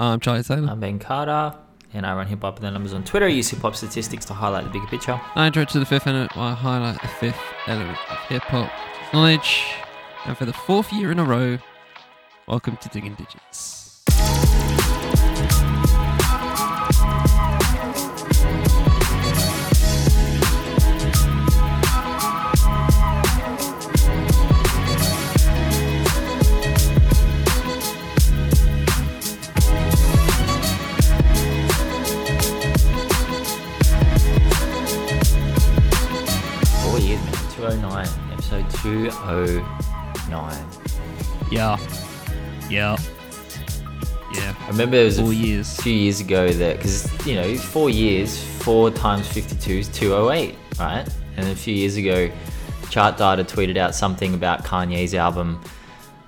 I'm Charlie Taylor. I'm Ben Carter, and I run Hip Hop and the Numbers on Twitter. I use hip hop statistics to highlight the bigger picture. I intro to the fifth element I highlight the fifth element of hip hop knowledge. And for the fourth year in a row, welcome to Digging Digits. 209. Yeah. Yeah. Yeah. I remember it was a Four f- years. few years ago that, because, you know, four years, four times 52 is 208, right? And a few years ago, Chart Data tweeted out something about Kanye's album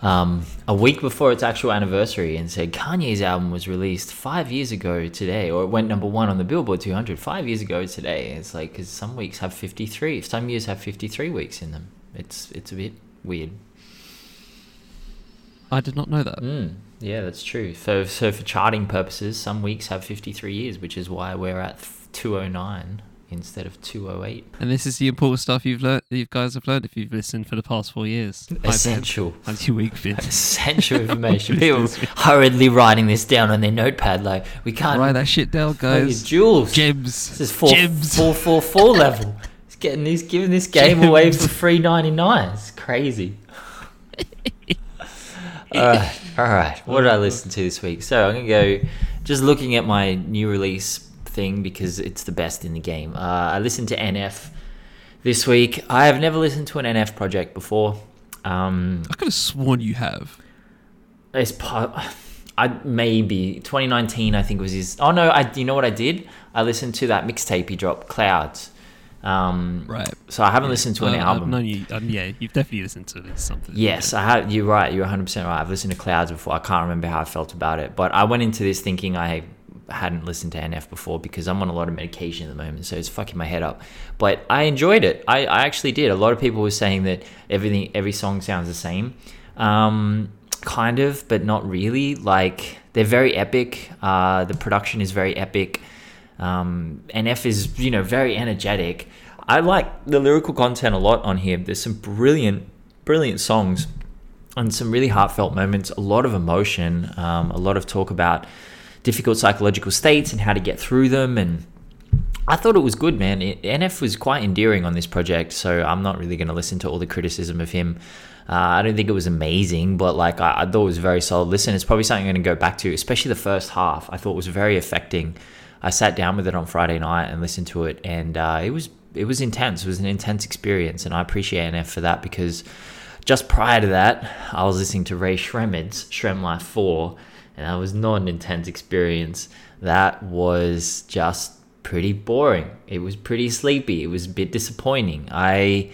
um, a week before its actual anniversary and said Kanye's album was released five years ago today, or it went number one on the Billboard 200 five years ago today. It's like, because some weeks have 53, some years have 53 weeks in them. It's, it's a bit weird. I did not know that. Mm, yeah, that's true. So, so for charting purposes, some weeks have 53 years, which is why we're at 209 instead of 208. And this is the important stuff you've learned, you guys have learned if you've listened for the past four years. Essential. How's your week? Essential information. People hurriedly writing this down on their notepad, like we can't Write that shit down, guys. jewels. Gems. This is four Gems. four four four level. He's getting this, giving this game away for free ninety nine. It's crazy. all right, all right. What did I listen to this week? So I'm gonna go just looking at my new release thing because it's the best in the game. Uh, I listened to NF this week. I have never listened to an NF project before. Um, I could have sworn you have. it's part. I maybe 2019. I think was his. Oh no! I you know what I did? I listened to that mixtape he dropped, Clouds. Um, Right. So I haven't listened to an Uh, album. I've known you. Um, yeah, you've definitely listened to something. Yes, I have. You're right. You're 100 percent right. I've listened to Clouds before. I can't remember how I felt about it, but I went into this thinking I hadn't listened to NF before because I'm on a lot of medication at the moment, so it's fucking my head up. But I enjoyed it. I, I actually did. A lot of people were saying that everything, every song sounds the same, um, kind of, but not really. Like they're very epic. Uh, the production is very epic. Um, NF is, you know, very energetic. I like the lyrical content a lot on here. There's some brilliant, brilliant songs and some really heartfelt moments, a lot of emotion, um, a lot of talk about difficult psychological states and how to get through them. And I thought it was good, man. It, NF was quite endearing on this project, so I'm not really going to listen to all the criticism of him. Uh, I don't think it was amazing, but like I, I thought it was very solid listen. It's probably something I'm going to go back to, especially the first half. I thought was very affecting. I sat down with it on Friday night and listened to it, and uh, it was it was intense. It was an intense experience, and I appreciate NF for that because just prior to that, I was listening to Rae Sremmurd's Shrem Life 4, and that was not an intense experience. That was just pretty boring. It was pretty sleepy. It was a bit disappointing. I,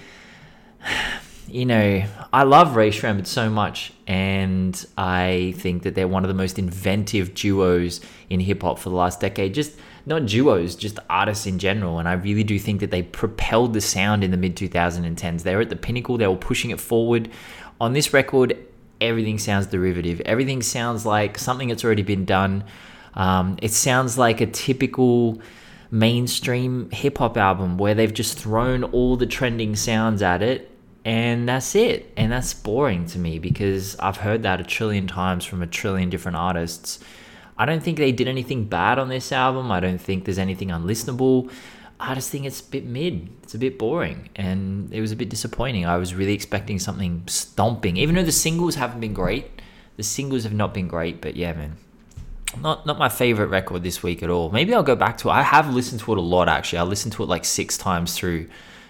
you know, I love Rae Sremmurd so much, and I think that they're one of the most inventive duos in hip hop for the last decade. Just not duos, just artists in general. And I really do think that they propelled the sound in the mid 2010s. They were at the pinnacle, they were pushing it forward. On this record, everything sounds derivative, everything sounds like something that's already been done. Um, it sounds like a typical mainstream hip hop album where they've just thrown all the trending sounds at it and that's it. And that's boring to me because I've heard that a trillion times from a trillion different artists. I don't think they did anything bad on this album. I don't think there's anything unlistenable. I just think it's a bit mid. It's a bit boring. And it was a bit disappointing. I was really expecting something stomping. Even though the singles haven't been great. The singles have not been great, but yeah, man. Not not my favorite record this week at all. Maybe I'll go back to it. I have listened to it a lot actually. I listened to it like six times through.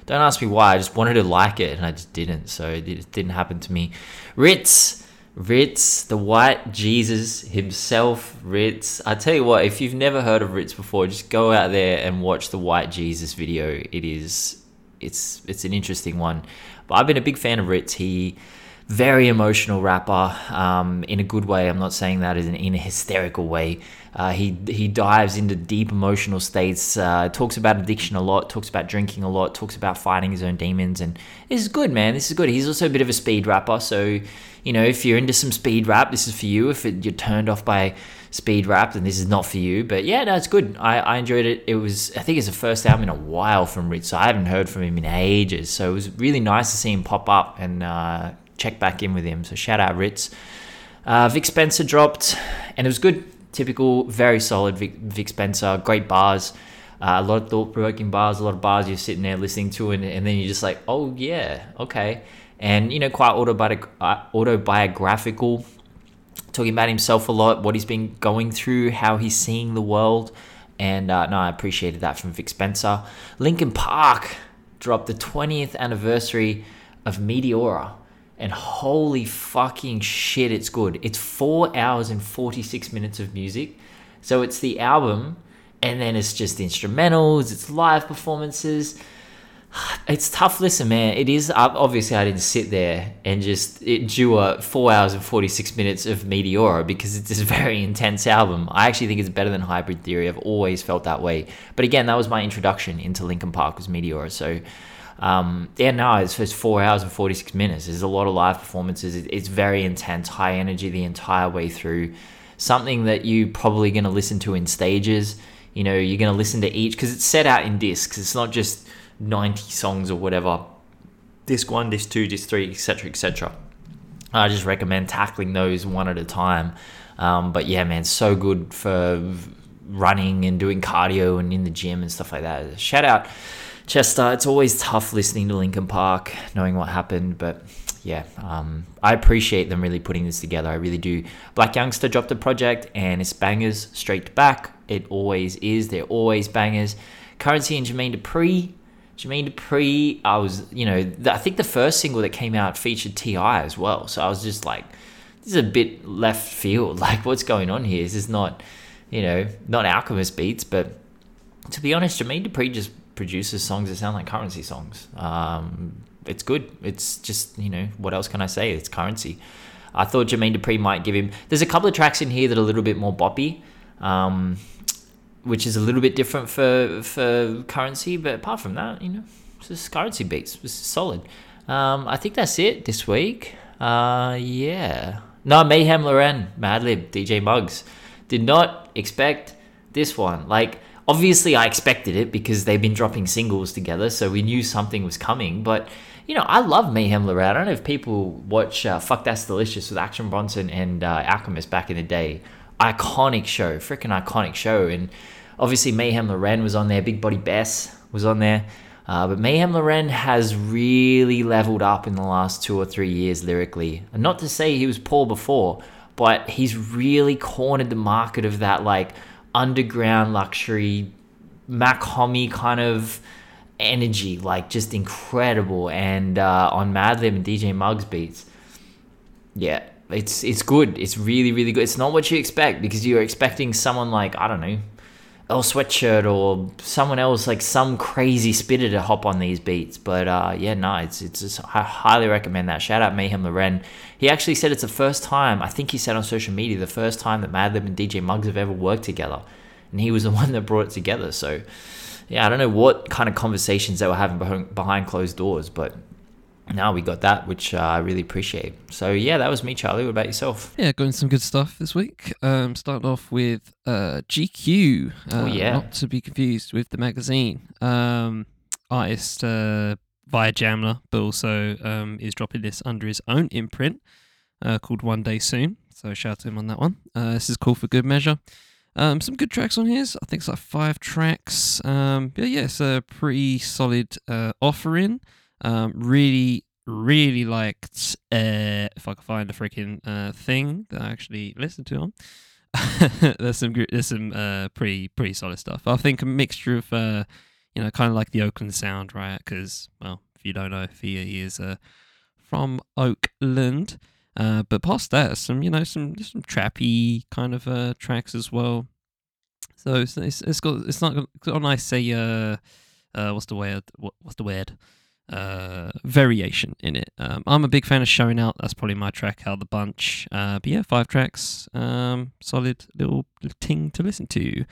Don't ask me why. I just wanted to like it and I just didn't. So it didn't happen to me. Rittz, Rittz, the white Jesus himself, Rittz. I tell you what, if you've never heard of Rittz before, just go out there and watch the white Jesus video. It is, it's, it's an interesting one. But I've been a big fan of Rittz. He very emotional rapper um, in a good way. I'm not saying that in, in a hysterical way. Uh, he he dives into deep emotional states. Uh, talks about addiction a lot. Talks about drinking a lot. Talks about fighting his own demons. And this is good, man. This is good. He's also a bit of a speed rapper. So you know, if you're into some speed rap, this is for you. If it, you're turned off by speed rap, then this is not for you. But yeah, no, it's good. I, I enjoyed it. It was, I think it's the first album in a while from Rittz. So I haven't heard from him in ages. So it was really nice to see him pop up and uh, check back in with him. So shout out Rittz. Uh, Vic Spencer dropped, and it was good. Typical, very solid Vic, Vic Spencer. Great bars. Uh, a lot of thought provoking bars, a lot of bars you're sitting there listening to, and, and then you're just like, oh, yeah, okay. And, you know, quite autobi- uh, autobiographical, talking about himself a lot, what he's been going through, how he's seeing the world. And uh, no, I appreciated that from Vic Spencer. Linkin Park dropped the 20th anniversary of Meteora and holy fucking shit, it's good. It's four hours and 46 minutes of music. So it's the album, and then it's just instrumentals, it's live performances. It's tough listen, man. It is obviously I didn't sit there and just endure four hours and forty six minutes of Meteora because it's this very intense album. I actually think it's better than Hybrid Theory. I've always felt that way. But again, that was my introduction into Linkin Park was Meteora. So um, yeah, no, it's, it's four hours and 46 minutes. There's a lot of live performances. It's very intense, high energy the entire way through. Something that you probably going to listen to in stages. You know, you're going to listen to each because it's set out in discs. It's not just 90 songs or whatever. Disc one, disc two, disc three, etc., etc. I just recommend tackling those one at a time. Um, but yeah, man, so good for running and doing cardio and in the gym and stuff like that. Shout out Chester, it's always tough listening to Linkin Park, knowing what happened, but yeah, um, I appreciate them really putting this together. I really do. Blac Youngsta dropped a project and it's bangers straight back. It always is. They're always bangers. Curren$y and Jermaine Dupri. Jermaine Dupri, I was, you know, I think the first single that came out featured T.I. as well. So I was just like, this is a bit left field. Like, what's going on here? This is not, you know, not Alchemist beats, but to be honest, Jermaine Dupri just produces songs that sound like Curren$y songs. Um, it's good. It's just, you know, what else can I say? It's Curren$y. I thought Jermaine Dupri might give him. There's a couple of tracks in here that are a little bit more boppy, um, which is a little bit different for for Curren$y. But apart from that, you know, it's just Curren$y beats. It's solid. Um, I think that's it this week. Uh, yeah. No, Meyhem Lauren, Madlib, DJ Muggs. Did not expect this one. Like, obviously I expected it because they've been dropping singles together, so we knew something was coming. But you know, I love Meyhem Lauren. I don't know if people watch uh, Fuck That's Delicious with Action Bronson and uh, Alchemist back in the day. Iconic show, freaking iconic show. And obviously Meyhem Lauren was on there. Big Body Bess was on there. Uh, but Meyhem Lauren has really leveled up in the last two or three years lyrically. And not to say he was poor before, but he's really cornered the market of that like underground luxury Mac Homie kind of energy, like just incredible. And uh, on Madlib and DJ Muggs beats, yeah, it's it's good. It's really really good. It's not what you expect because you're expecting someone like I don't know, Earl Sweatshirt or someone else like some crazy spitter to hop on these beats. But uh, yeah, no, it's it's just, I highly recommend that. Shout out Meyhem Lauren. He actually said it's the first time. I think he said on social media the first time that Madlib and DJ Muggs have ever worked together, and he was the one that brought it together. So yeah, I don't know what kind of conversations they were having behind, behind closed doors, but now we got that, which uh, I really appreciate. So yeah, that was me, Charlie. What about yourself? Yeah, going some good stuff this week. Um, starting off with uh, GQ. Uh, oh yeah, not to be confused with the magazine. Um, artist uh, via Jamla, but also um, is dropping this under his own imprint uh, called One Day Soon. So shout out to him on that one. Uh, this is called for good measure. Um, some good tracks on here. I think it's like five tracks. Um, but yeah, it's a pretty solid uh, offering. Um, really, really liked. Uh, if I can find the freaking uh, thing that I actually listened to on. there's some there's some uh, pretty pretty solid stuff. I think a mixture of uh, you know kind of like the Oakland sound, right? Because well, if you don't know, Thea he is uh, from Oakland. Uh, but past that, some you know some some trappy kind of uh, tracks as well. So it's, it's, it's got it's not got a nice say uh uh what's the word what, what's the word uh, variation in it. Um, I'm a big fan of Showing Out. That's probably my track out of the bunch. Uh, but yeah, five tracks. Um, solid little ting to listen to.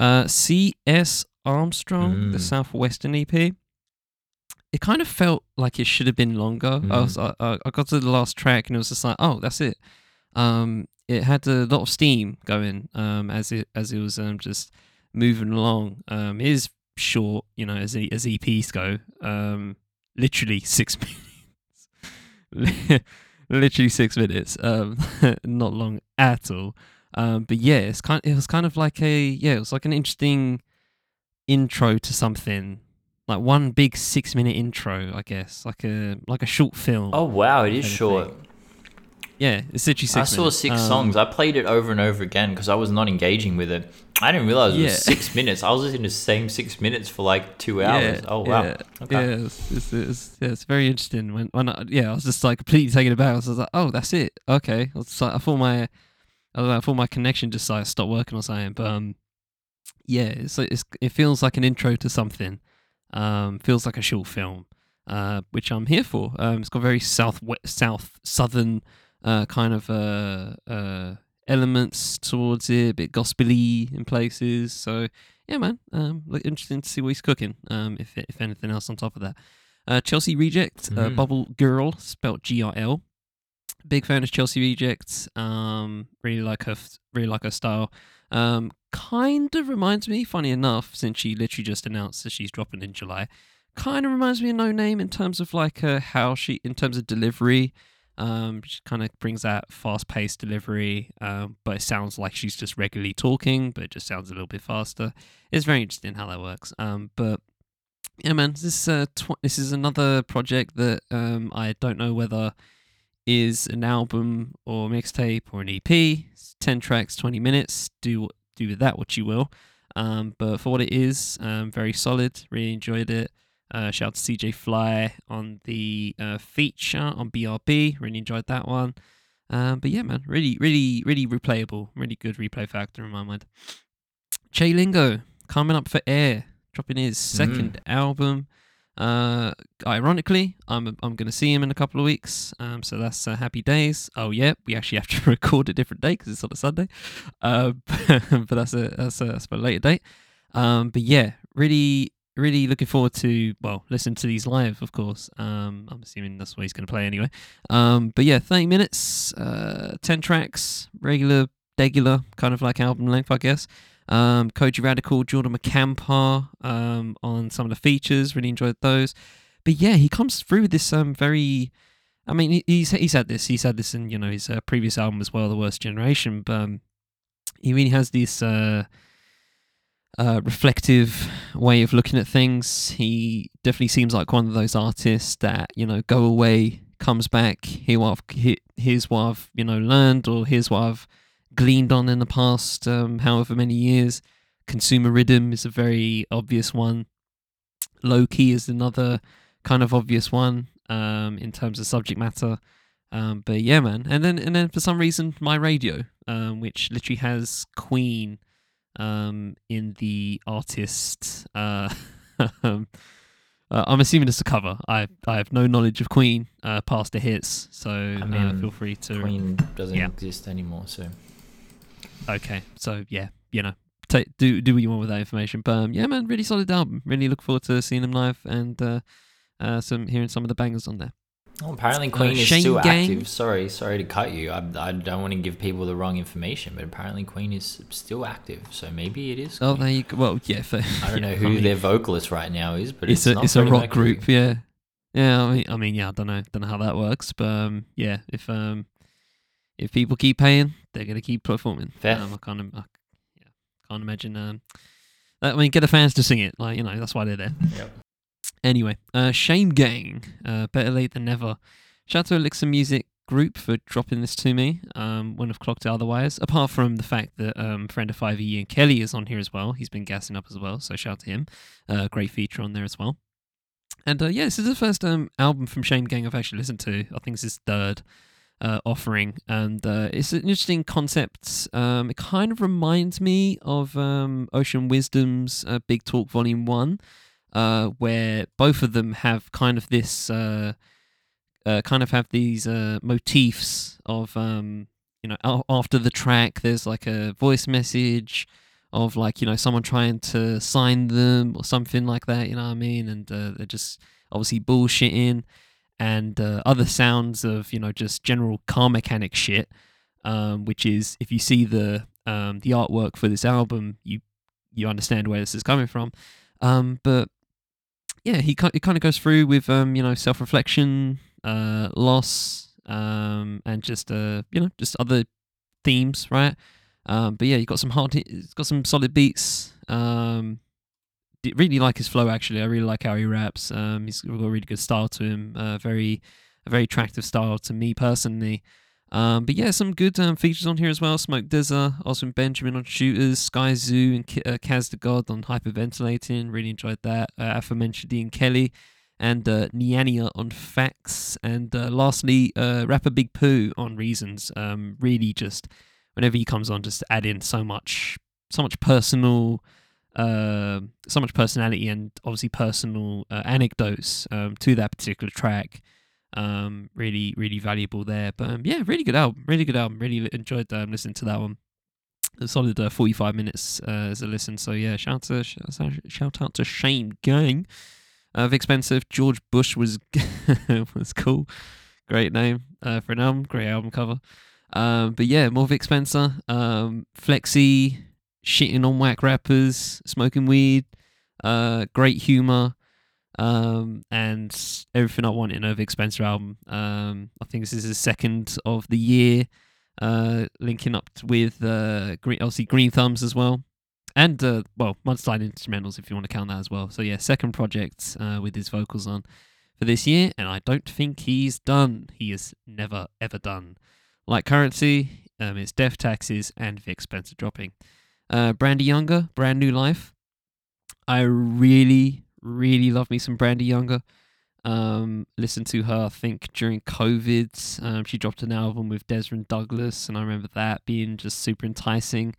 Uh, C.S. Armstrong, the Mm. Southwestern EP. It kind of felt like it should have been longer. I was I, I got to the last track and it was just like, oh, that's it. Um, it had a lot of steam going um, as it as it was um, just moving along. Um, it is short, you know, as as EPs go. Um, literally six minutes. literally six minutes. Um, not long at all. Um, but yeah, it's kind. It was kind of like a yeah. It was like an interesting intro to something. Like one big six minute intro, I guess, like a like a short film. Oh wow, it is short. thing. Yeah, it's literally six. I saw minutes. six Um, songs. I played it over and over again because I was not engaging with it. I didn't realize it was six minutes. I was listening to the same six minutes for like two hours. Yeah, oh wow. Yeah, Okay. yeah, it's, it's, it's, yeah, it's very interesting. When when I, yeah, I was just like completely taken aback. I was like, oh, that's it. Okay, I, was like, I thought my I don't know, I thought my connection just like stopped working or something. But um, yeah, it's, it's it feels like an intro to something. Um, feels like a short film. Uh, which I'm here for. Um, it's got very south south southern uh kind of uh uh elements towards it, a bit gospely in places. So yeah, man. Um, look interesting to see what he's cooking. Um, if if anything else on top of that, uh, Chelsea Reject, uh, Mhm. Bubble Girl, spelt G R L. Big fan of Chelsea Reject. Um, really like her, really like her style. Um, kind of reminds me, funny enough, since she literally just announced that she's dropping in July. Kind of reminds me of Noname in terms of like uh, how she, in terms of delivery. Um, she kind of brings that fast-paced delivery, um, but it sounds like she's just regularly talking, but it just sounds a little bit faster. It's very interesting how that works. Um, but yeah, man, this uh, tw- this is another project that um, I don't know whether is an album or mixtape or an EP. It's ten tracks, twenty minutes. Do do with that what you will. Um, but for what it is, um, very solid. Really enjoyed it. Uh, shout out to CJ Fly on the uh, feature on BRB. Really enjoyed that one. Um, but yeah, man, really, really, really replayable. Really good replay factor in my mind. Che Lingo coming up for air, dropping his second album. Uh, ironically, I'm I'm gonna see him in a couple of weeks. Um, so that's uh, happy days. Oh yeah, we actually have to record a different day because it's on a Sunday. Uh, but that's a that's a that's a later date. Um, but yeah, really really looking forward to well listen to these live of course. Um i'm assuming that's what he's going to play anyway. Um but yeah 30 minutes uh 10 tracks regular regular kind of like album length i guess. Um Kojey Radical jordan Mackampa um on some of the features really enjoyed those. But yeah he comes through with this um very i mean he, he's he's had this he's had this in you know his uh, previous album as well the worst generation but um he really has this uh uh, reflective way of looking at things. He definitely seems like one of those artists that you know go away, comes back. Here what I've, he- here's what I've you know learned, or here's what I've gleaned on in the past, um, however many years. Consumer rhythm is a very obvious one. Low key is another kind of obvious one um, in terms of subject matter. Um, but yeah, man, and then and then for some reason, my radio, um, which literally has Queen um, in the artist. Uh, um, uh, I'm assuming it's a cover. I I have no knowledge of Queen uh, past the hits, so uh, mean, feel free to. Queen doesn't Yeah. exist anymore, so Okay, so yeah, you know, take do do what you want with that information. But um, yeah, man, really solid album. Really look forward to seeing them live and uh, uh, some hearing some of the bangers on there. Oh, apparently Queen is Shane still Gang? active. Sorry, sorry to cut you. I, I don't want to give people the wrong information, but apparently Queen is still active. So maybe it is. Oh, there you go. Well, yeah, for, I don't yeah, know who mean, their vocalist right now is, but it's, it's, a not it's a rock group, yeah. Yeah, I mean, I mean, yeah, I don't know, don't know how that works, but um, yeah, if um, if people keep paying, they're gonna keep performing. Fair. Um, I can't, I, yeah, can't imagine. Um, I mean, get the fans to sing it, like you know, that's why they're there. Yep. Anyway, uh, Shame Gang, uh, better late than never. Shout out to Elixir Music Group for dropping this to me. Um, wouldn't have clocked it otherwise. Apart from the fact that um, friend of 5E Ian Kelly is on here as well. He's been gassing up as well, so shout out to him. Uh, great feature on there as well. And uh, yeah, this is the first um, album from Shame Gang I've actually listened to. I think it's his third uh, offering, and uh, it's an interesting concept. Um, it kind of reminds me of um, Ocean Wisdom's uh, Big Talk Volume One. Uh, where both of them have kind of this, uh, uh, kind of have these uh, motifs of, um, you know, after the track, there's like a voice message of like, you know, someone trying to sign them or something like that, you know what I mean? And uh, they're just obviously bullshitting and uh, other sounds of, you know, just general car mechanic shit. Um, which is if you see the um, the artwork for this album, you you understand where this is coming from. Um, but yeah, he it kind of goes through with um, you know self reflection, uh, loss, um, and just uh, you know just other themes, right? Um, but yeah, you got some hard, it's got some solid beats. Um, really like his flow actually. I really like how he raps. Um, he's got a really good style to him. Uh, very, a very attractive style to me personally. Um, but yeah, some good um, features on here as well. Smoke DZA, Oswin Benjamin on Shooters, Skyzoo and K- uh, Kaz the God on Hyperventilating. Really enjoyed that. Uh, aforementioned Ian Kelly and uh, Niania on Facts. And uh, lastly, uh, rapper Big Pooh on Reasons. Um, really just, whenever he comes on, just add in so much, so much personal, uh, so much personality and obviously personal uh, anecdotes um, to that particular track um really really valuable there. But um, yeah really good album really good album. Really enjoyed um, listening to that one. A solid uh, 45 minutes uh, as a listen. So yeah shout to shout out to Shame Gang. Uh, Vic Spencer George Bush was was cool. Great name uh, for an album. Great album cover. Um but yeah more Vic Spencer. Um Flexi shitting on whack rappers smoking weed uh great humor um, and everything I want in a Vic Spencer album. Um, I think this is the second of the year, uh, linking up with uh, green, obviously Green Thumbs as well, and uh, well, Mudslide Instrumentals if you want to count that as well. So yeah, second project uh, with his vocals on for this year, and I don't think he's done. He is never ever done. Like Curren$y, um, it's Death Taxes and Vic Spencer dropping. Uh, Brandee Younger, Brand New Life. I really, really love me some Brandee Younger. Um, listened to her, I think, during COVID. Um, she dropped an album with Dezron Douglas, and I remember that being just super enticing.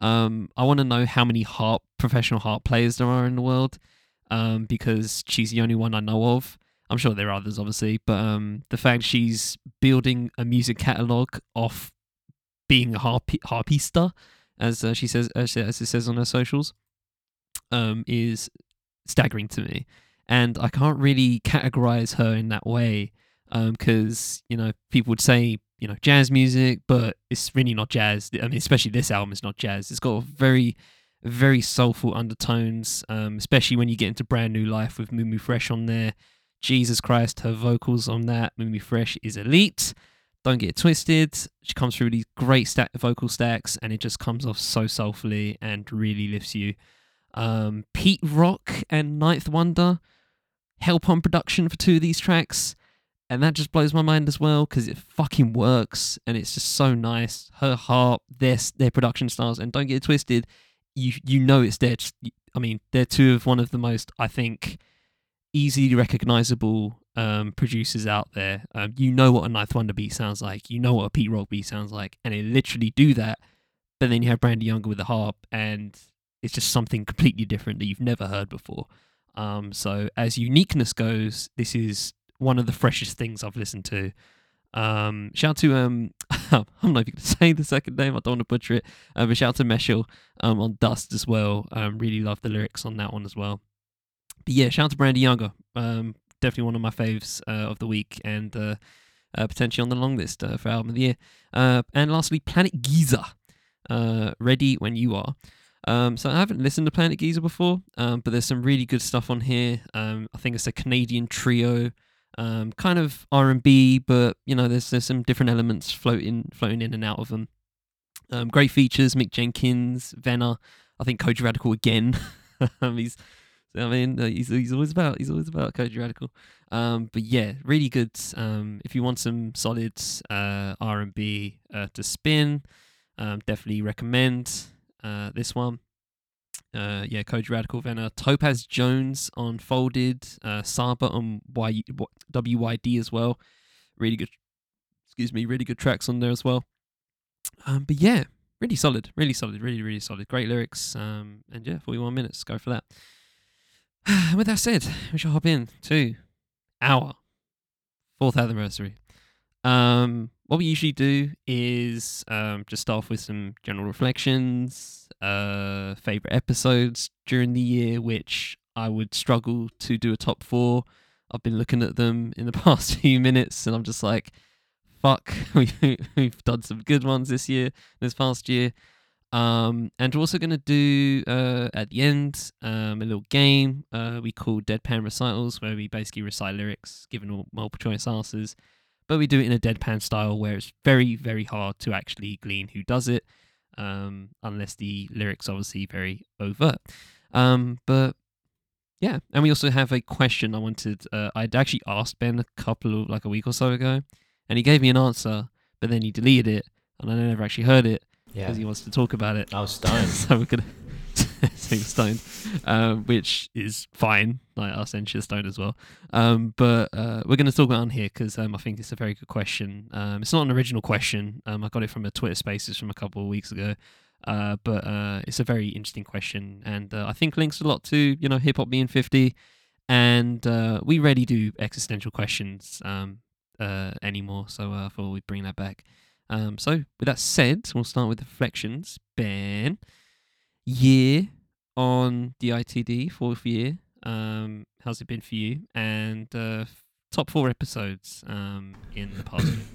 Um, I want to know how many harp professional harp players there are in the world, um, because she's the only one I know of. I'm sure there are others, obviously, but um, the fact she's building a music catalog off being a harp harpista, as uh, she says, as, it says on her socials, um, is staggering to me. And I can't really categorize her in that way because, you know, people would say, you know, jazz music, but it's really not jazz. I mean, especially this album is not jazz. It's got very, very soulful undertones, um, especially when you get into Brand New Life with Mumu Fresh on there. Jesus Christ, her vocals on that, Mumu Fresh is elite. Don't get twisted. She comes through these great stack vocal stacks, and it just comes off so soulfully and really lifts you um, Pete Rock and Ninth Wonder help on production for two of these tracks. And that just blows my mind as well because it fucking works and it's just so nice. Her harp, their their production styles, and don't get it twisted. You you know it's their. I mean, they're two of one of the most I think easily recognizable um, producers out there. Um, you know what a Ninth Wonder beat sounds like. You know what a Pete Rock beat sounds like, and they literally do that. But then you have Brandee Younger with the harp, and it's just something completely different that you've never heard before. Um, so as uniqueness goes, this is one of the freshest things I've listened to. Um, shout to um, I'm not know if you can say the second name. I don't want to butcher it. Uh, but shout to Meshell um on Dust as well. Um, really love the lyrics on that one as well. But yeah, shout to Brandee Younger. Um, definitely one of my faves uh, of the week and uh, uh, potentially on the long list uh, for album of the year. Uh, and lastly, Planet Giza. Uh, ready when you are. Um, so I haven't listened to Planet Giza before, um, but there's some really good stuff on here. Um, I think it's a Canadian trio, um, kind of R and B, but you know there's there's some different elements floating floating in and out of them. Um, great features: Mick Jenkins, Venna. I think Kojey Radical again. Um, he's, I mean, uh, he's he's always about he's always about Kojey Radical. Um, but yeah, really good. Um, if you want some solid uh, R and B uh, to spin, um, definitely recommend uh, this one. Uh, yeah, Kojey Radical Venna, Topaz Jones on Folded, uh, Saba on y- WYD as well. Really good, excuse me, really good tracks on there as well. Um, but yeah, really solid, really solid, really really solid. Great lyrics. Um, and yeah, 41 minutes. Go for that. with that said, we shall hop in to our fourth anniversary. Um, what we usually do is um, just start off with some general reflections, uh, favorite episodes during the year, which I would struggle to do a top four. I've been looking at them in the past few minutes, and I'm just like, fuck, we, we've done some good ones this year, this past year. Um, and we're also going to do uh, at the end um, a little game uh, we call Deadpan Recitals, where we basically recite lyrics given multiple choice answers, but we do it in a deadpan style where it's very, very hard to actually glean who does it, um, unless the lyrics obviously very overt. Um, but yeah, and we also have a question I wanted. Uh, I'd actually asked Ben a couple of like a week or so ago, and he gave me an answer, but then he deleted it, and I never actually heard it Yeah. because he wants to talk about it. I was stoned. so we're gonna stoned, um, which is fine. Like our censure Stone as well. Um, but uh, we're gonna talk about on here because um, I think it's a very good question. Um, it's not an original question. Um, I got it from a Twitter Spaces from a couple of weeks ago. Uh, but uh, it's a very interesting question, and uh, I think links a lot to you know hip hop being fifty, and uh, we rarely do existential questions um, uh, anymore. So uh, I thought we'd bring that back. So with that said, we'll start with reflections. Ben, year on the ITD, fourth year. Um, how's it been for you? And uh, top four episodes um, in the past year.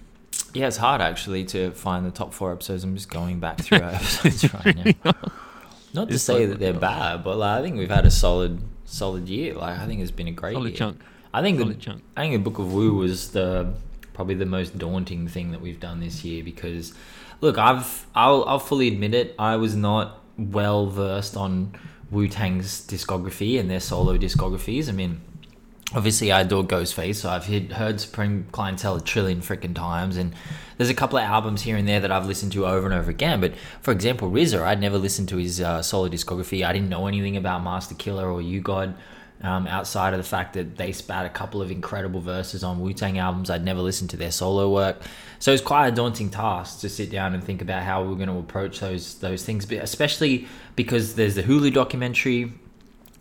Yeah, it's hard actually to find the top four episodes. I'm just going back through our episodes right now. Not to say that they're bad, but like, I think we've had a solid, solid year. Like I think it's been a great Solid year. chunk. I think the chunk. I think the Book of Wu was the probably the most daunting thing that we've done this year because look, I've I'll I'll fully admit it. I was not well versed on Wu Tang's discography and their solo discographies. I mean, obviously I adore Ghostface, so I've heard, Supreme Clientele a trillion freaking times, and there's a couple of albums here and there that I've listened to over and over again. But for example, RZA, I'd never listened to his uh, solo discography. I didn't know anything about Masta Killa or U-God. Um, outside of the fact that they spat a couple of incredible verses on Wu Tang albums, I'd never listened to their solo work, so it's quite a daunting task to sit down and think about how we're going to approach those those things, but especially because there's the Hulu documentary.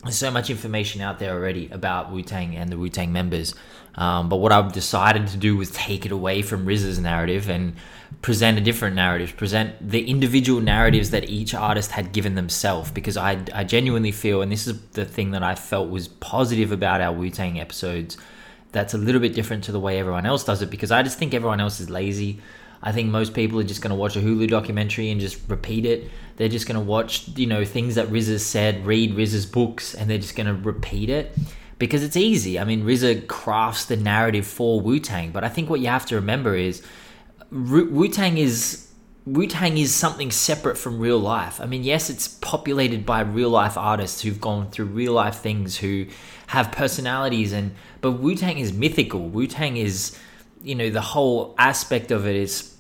There's so much information out there already about Wu Tang and the Wu Tang members. Um, but what I've decided to do was take it away from RZA's narrative and present a different narrative, present the individual narratives that each artist had given themselves. Because I, I genuinely feel, and this is the thing that I felt was positive about our Wu Tang episodes, that's a little bit different to the way everyone else does it. Because I just think everyone else is lazy. I think most people are just going to watch a Hulu documentary and just repeat it. They're just going to watch, you know, things that RZA said, read RZA's books, and they're just going to repeat it because it's easy. I mean, RZA crafts the narrative for Wu Tang, but I think what you have to remember is Wu Tang is Wu Tang is something separate from real life. I mean, yes, it's populated by real life artists who've gone through real life things, who have personalities, and but Wu Tang is mythical. Wu Tang is, you know, the whole aspect of it is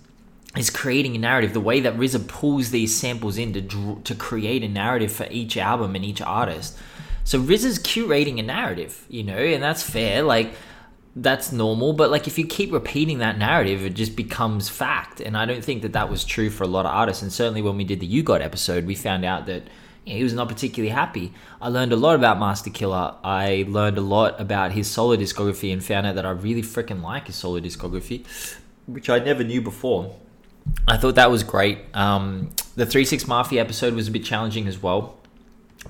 is creating a narrative. The way that RZA pulls these samples in to to create a narrative for each album and each artist. So RZA's curating a narrative, you know, and that's fair. Like that's normal, but like if you keep repeating that narrative, it just becomes fact. And I don't think that that was true for a lot of artists. And certainly when we did the U-God episode, we found out that you know, he was not particularly happy. I learned a lot about Masta Killa. I learned a lot about his solo discography and found out that I really freaking like his solo discography, which I never knew before. I thought that was great. Um, the Three Six Mafia episode was a bit challenging as well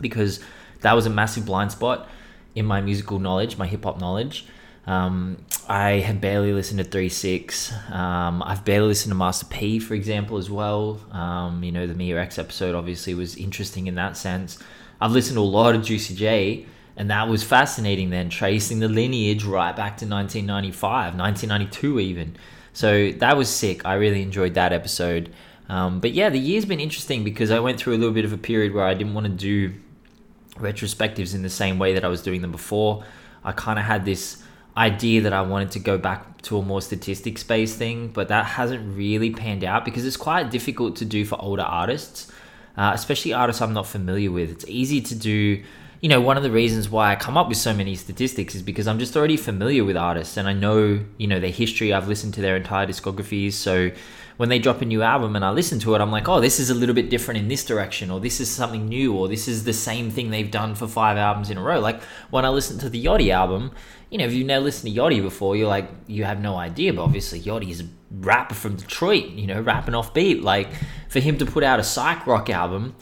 because that was a massive blind spot in my musical knowledge, my hip hop knowledge. Um, I have barely listened to Three Six. Um, I've barely listened to Master P, for example, as well. Um, you know, the Mia X episode obviously was interesting in that sense. I've listened to a lot of Juicy J, and that was fascinating. Then tracing the lineage right back to 1995, 1992 even. So that was sick. I really enjoyed that episode. Um, but yeah, the year's been interesting because I went through a little bit of a period where I didn't want to do retrospectives in the same way that I was doing them before. I kind of had this idea that I wanted to go back to a more statistics based thing, but that hasn't really panned out because it's quite difficult to do for older artists, uh, especially artists I'm not familiar with. It's easy to do. You know, one of the reasons why I come up with so many statistics is because I'm just already familiar with artists and I know, you know, their history. I've listened to their entire discographies. So when they drop a new album and I listen to it, I'm like, oh, this is a little bit different in this direction, or this is something new, or this is the same thing they've done for five albums in a row. Like when I listen to the Yachty album, you know, if you've never listened to Yachty before, you're like, you have no idea. But obviously, Yachty is a rapper from Detroit, you know, rapping off beat. Like for him to put out a psych rock album,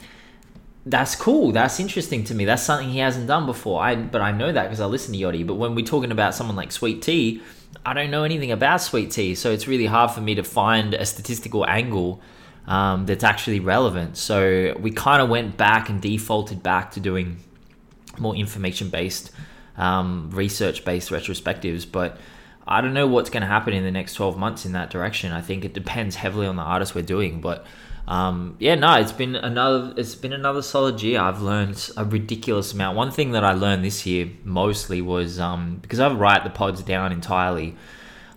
that's cool. That's interesting to me. That's something he hasn't done before. I but I know that because I listen to Yachty. But when we're talking about someone like Sweet Tea, I don't know anything about Sweet Tea, so it's really hard for me to find a statistical angle um, that's actually relevant. So we kind of went back and defaulted back to doing more information based, um, research based retrospectives. But I don't know what's going to happen in the next 12 months in that direction. I think it depends heavily on the artist we're doing. But um, yeah, no, it's been another it's been another solid year. I've learned a ridiculous amount. One thing that I learned this year mostly was um, because I write the pods down entirely.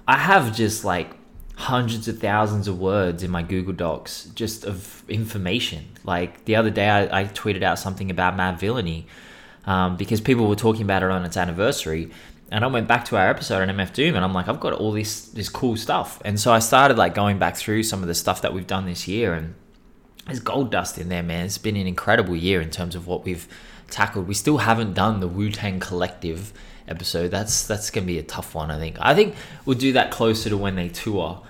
I have just like hundreds of thousands of words in my Google Docs just of information. Like the other day, I, I tweeted out something about Madvillainy um, because people were talking about it on its anniversary. And I went back to our episode on MF Doom, and I'm like, I've got all this this cool stuff. And so I started like going back through some of the stuff that we've done this year, and there's gold dust in there, man. It's been an incredible year in terms of what we've tackled. We still haven't done the Wu Tang Collective episode. That's that's gonna be a tough one. I think. I think we'll do that closer to when they tour.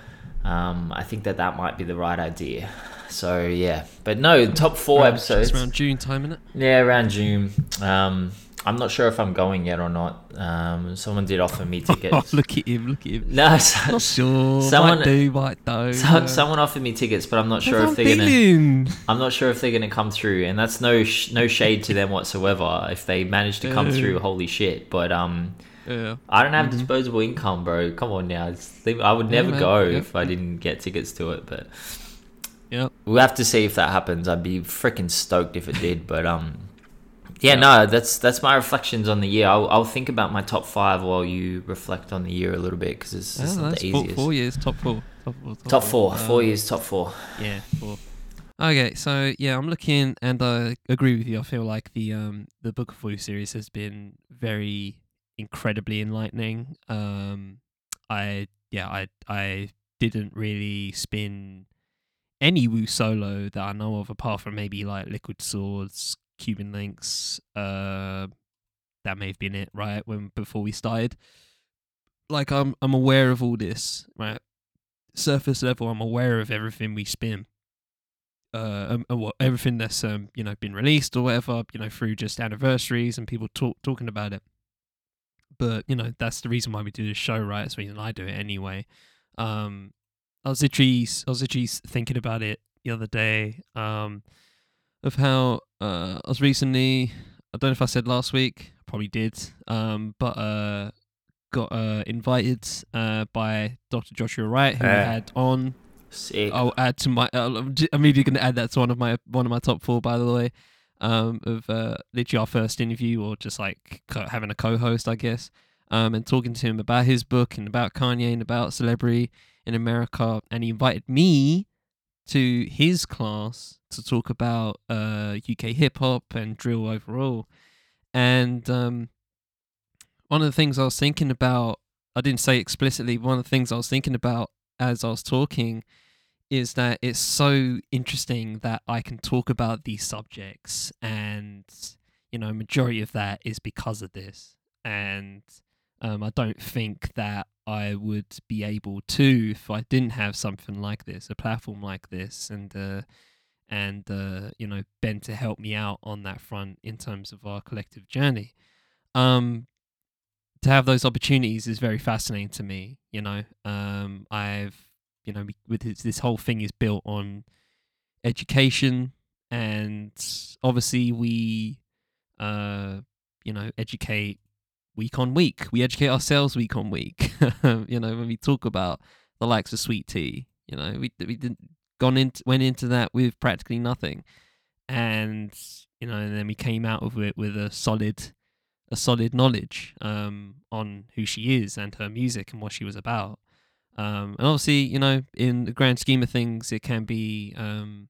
Um, I think that that might be the right idea. So yeah, but no, top four Around- episodes. It's around June time, innit? Yeah, around June. Um, I'm not sure if I'm going yet or not. Um, someone did offer me Oh, tickets. look at him, look at him. no, so, Not sure. Someone- might do, might don't. so- someone offered me tickets, but I'm not sure if they're gonna. I'm not sure if they're gonna come through, and that's no sh- no shade to them whatsoever. If they manage to come Yeah. through, holy shit! But um, Yeah. I don't have Mhm. disposable income, bro. Come on now. I would never man. go Yeah. if I didn't get tickets to it. But Yep. we'll have to see if that happens. I'd be freaking stoked if it did. But um, yeah, no, that's that's my reflections on the year. I'll, I'll think about my top five while you reflect on the year a little bit because it's, it's not the four, easiest. four years, top four. Top four. Top four, four Um, years, top four. Yeah, four. Okay, so yeah, I'm looking, and I agree with you. I feel like the um the Book of Wu series has been very incredibly enlightening. Um, I yeah, I I didn't really spin any Wu solo that I know of, apart from maybe like Liquid Swords, Cuban Linx. Uh, that may have been it, right? When before we started, like I'm I'm aware of all this, right? Surface level, I'm aware of everything we spin uh, um, everything that's um, you know been released or whatever, you know, through just anniversaries and people talk talking about it. But you know, that's the reason why we do this show, right? It's the reason I do it anyway. Um, I was literally, I was literally thinking about it the other day, um, of how uh, I was recently. I don't know if I said last week, probably did, um, but uh, got uh, invited uh, by Dr. Joshua Wright, who we Eh. had on Sick. I'll add to my. I'm immediately going to add that to one of my one of my top four, by the way, um, of uh, literally our first interview or just like co- having a co-host, I guess, um, and talking to him about his book and about Kanye and about celebrity in America, and he invited me to his class to talk about uh, UK hip hop and drill overall, and um, one of the things I was thinking about, I didn't say explicitly, one of the things I was thinking about as I was talking is that it's so interesting that I can talk about these subjects and you know majority of that is because of this. And um, I don't think that I would be able to if I didn't have something like this a platform like this and uh, and uh, you know Ben to help me out on that front in terms of our collective journey. Um to have those opportunities is very fascinating to me you know? Um I've you know, with this, this whole thing is built on education, and obviously we, uh, you know, educate week on week. We educate ourselves week on week. you know, when we talk about the likes of sweet tea, you know, we we didn't gone into went into that with practically nothing, and you know, and then we came out of it with a solid. A solid knowledge um, on who she is and her music and what she was about. Um, and obviously, you know, in the grand scheme of things, it can be, um,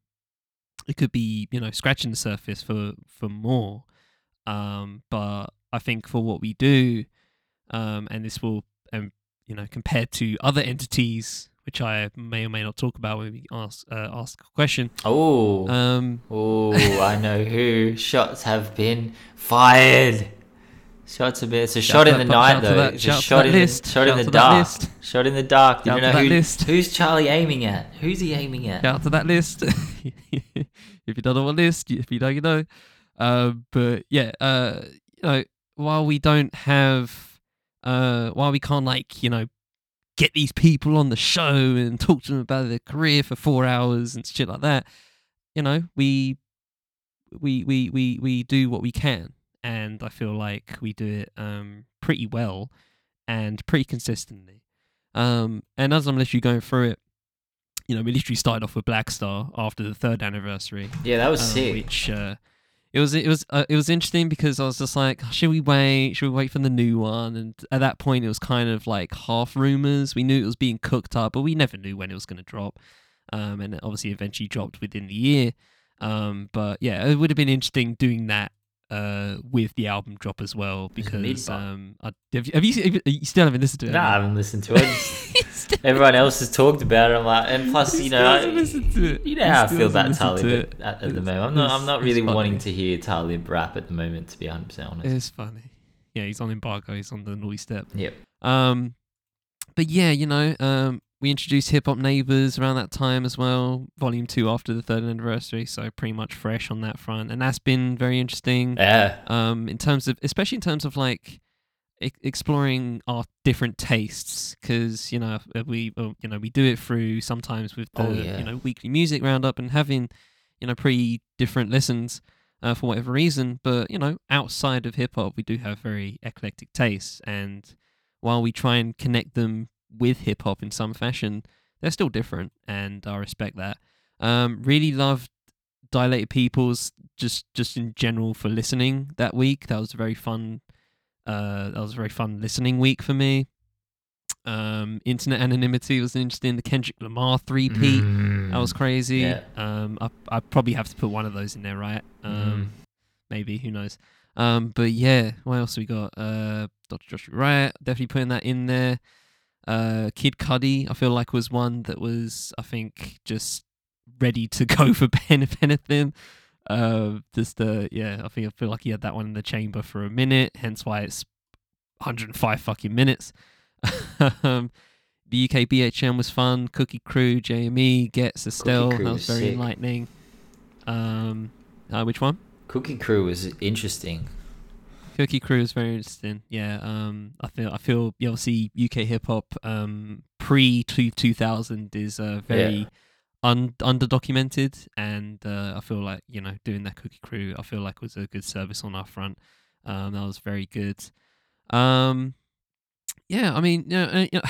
it could be, you know, scratching the surface for for more. Um, but I think for what we do, um, and this will, um, you know, compared to other entities which I may or may not talk about when we ask uh, ask a question. Oh, Um, oh, I know who. Shots have been fired. Shots have been. It's a shot in the night though. that- it's a shot in list, the shot in the dark. list. Shot in the dark. Do you know who, list. who's Charlie aiming at? Who's he aiming at? shout out to that list. if you don't know what list, if you know, you know. Um, but yeah, uh, you know, while we don't have, uh, while we can't like, you know, get these people on the show and talk to them about their career for four hours and shit like that, you know, we, we, we, we, we do what we can, and I feel like we do it um pretty well and pretty consistently. Um, and as I'm literally going through it, you know, we literally started off with Black Star after the third anniversary, Yeah, that was um, sick. which uh, it was it was uh, it was interesting because I was just like, should we wait? Should we wait for the new one? And at that point, it was kind of like half rumors. We knew it was being cooked up, but we never knew when it was going to drop. Um, and obviously eventually dropped within the year. Um, but yeah, it would have been interesting doing that uh with the album drop as well because um I, have, you, have you have you still haven't listened to it Nah, I have haven't listened to it. Everyone else has talked about it. I'm like, and plus, you know, it. you know how I feel about Talib at, at, at the moment. I'm not, I'm not really wanting to hear Talib rap at the moment, to be 100 percent honest. It's funny. Yeah, he's on embargo. He's on the naughty step. Yep. Um, but yeah, you know, um, we introduced Hip Hop Neighbors around that time as well, Volume Two after the third anniversary, so pretty much fresh on that front, and that's been very interesting. Yeah. Um, in terms of, especially in terms of like e- exploring our different tastes, because you know uh, we, well, you know, we do it through sometimes with the Oh, yeah. you know weekly music roundup and having you know pretty different listens uh, for whatever reason. But you know, outside of hip hop, we do have very eclectic tastes, and while we try and connect them with hip hop in some fashion, they're still different, and I respect that. Um, really loved Dilated Peoples just just in general for listening that week. That was a very fun. Uh, that was a very fun listening week for me. Um, Internet Anonymity was interesting. The Kendrick Lamar three P. That was crazy. Mm. Yeah. Um, I I probably have to put one of those in there, right? Um, maybe who knows. Um, but yeah, what else we got? Uh, Dr. Joshua Wright, definitely putting that in there. Uh, Kid Cudi, I feel like was one that was, I think, just ready to go for Ben if anything. Uh, just uh, yeah, I think I feel like he had that one in the chamber for a minute, hence why it's 105 fucking minutes. um, the UK BHM was fun. Cookie Crew, JME, Ghetts Estelle, that was was very sick. enlightening. Um, uh, which one? Cookie Crew was interesting. Cookie Crew is very interesting. Yeah, um, I feel I feel yeah, obviously UK hip hop um pre two two thousand is uh, very un under documented, and uh, I feel like you know doing that Cookie Crew, I feel like was a good service on our front. Um, that was very good. Um, yeah, I mean, yeah, uh, you know,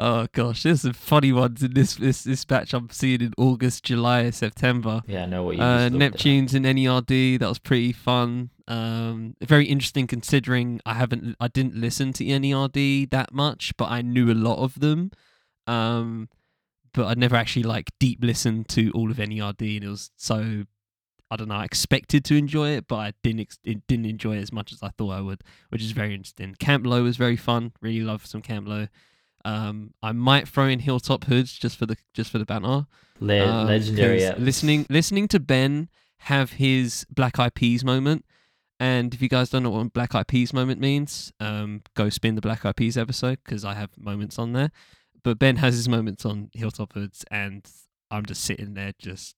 oh gosh, there's some funny ones in this this this batch I'm seeing in August, July, September. Yeah, I know what you Uh. Neptune's in NERD. That was pretty fun. Um, very interesting considering I haven't, I didn't listen to NERD that much, but I knew a lot of them. Um, but I never actually like deep listened to all of NERD, and it was so I don't know. I expected to enjoy it, but I didn't. Ex- it didn't enjoy it as much as I thought I would, which is very interesting. Camp Lo was very fun. Really love some Camp Lo. Um, I might throw in Hilltop Hoods just for the just for the banter. Le- Um, legendary. Yeah. Listening, listening to Ben have his Black Eyed Peas moment, and if you guys don't know what Black Eyed Peas moment means, um, go spin the Black Eyed Peas episode because I have moments on there. But Ben has his moments on Hilltop Hoods, and I'm just sitting there just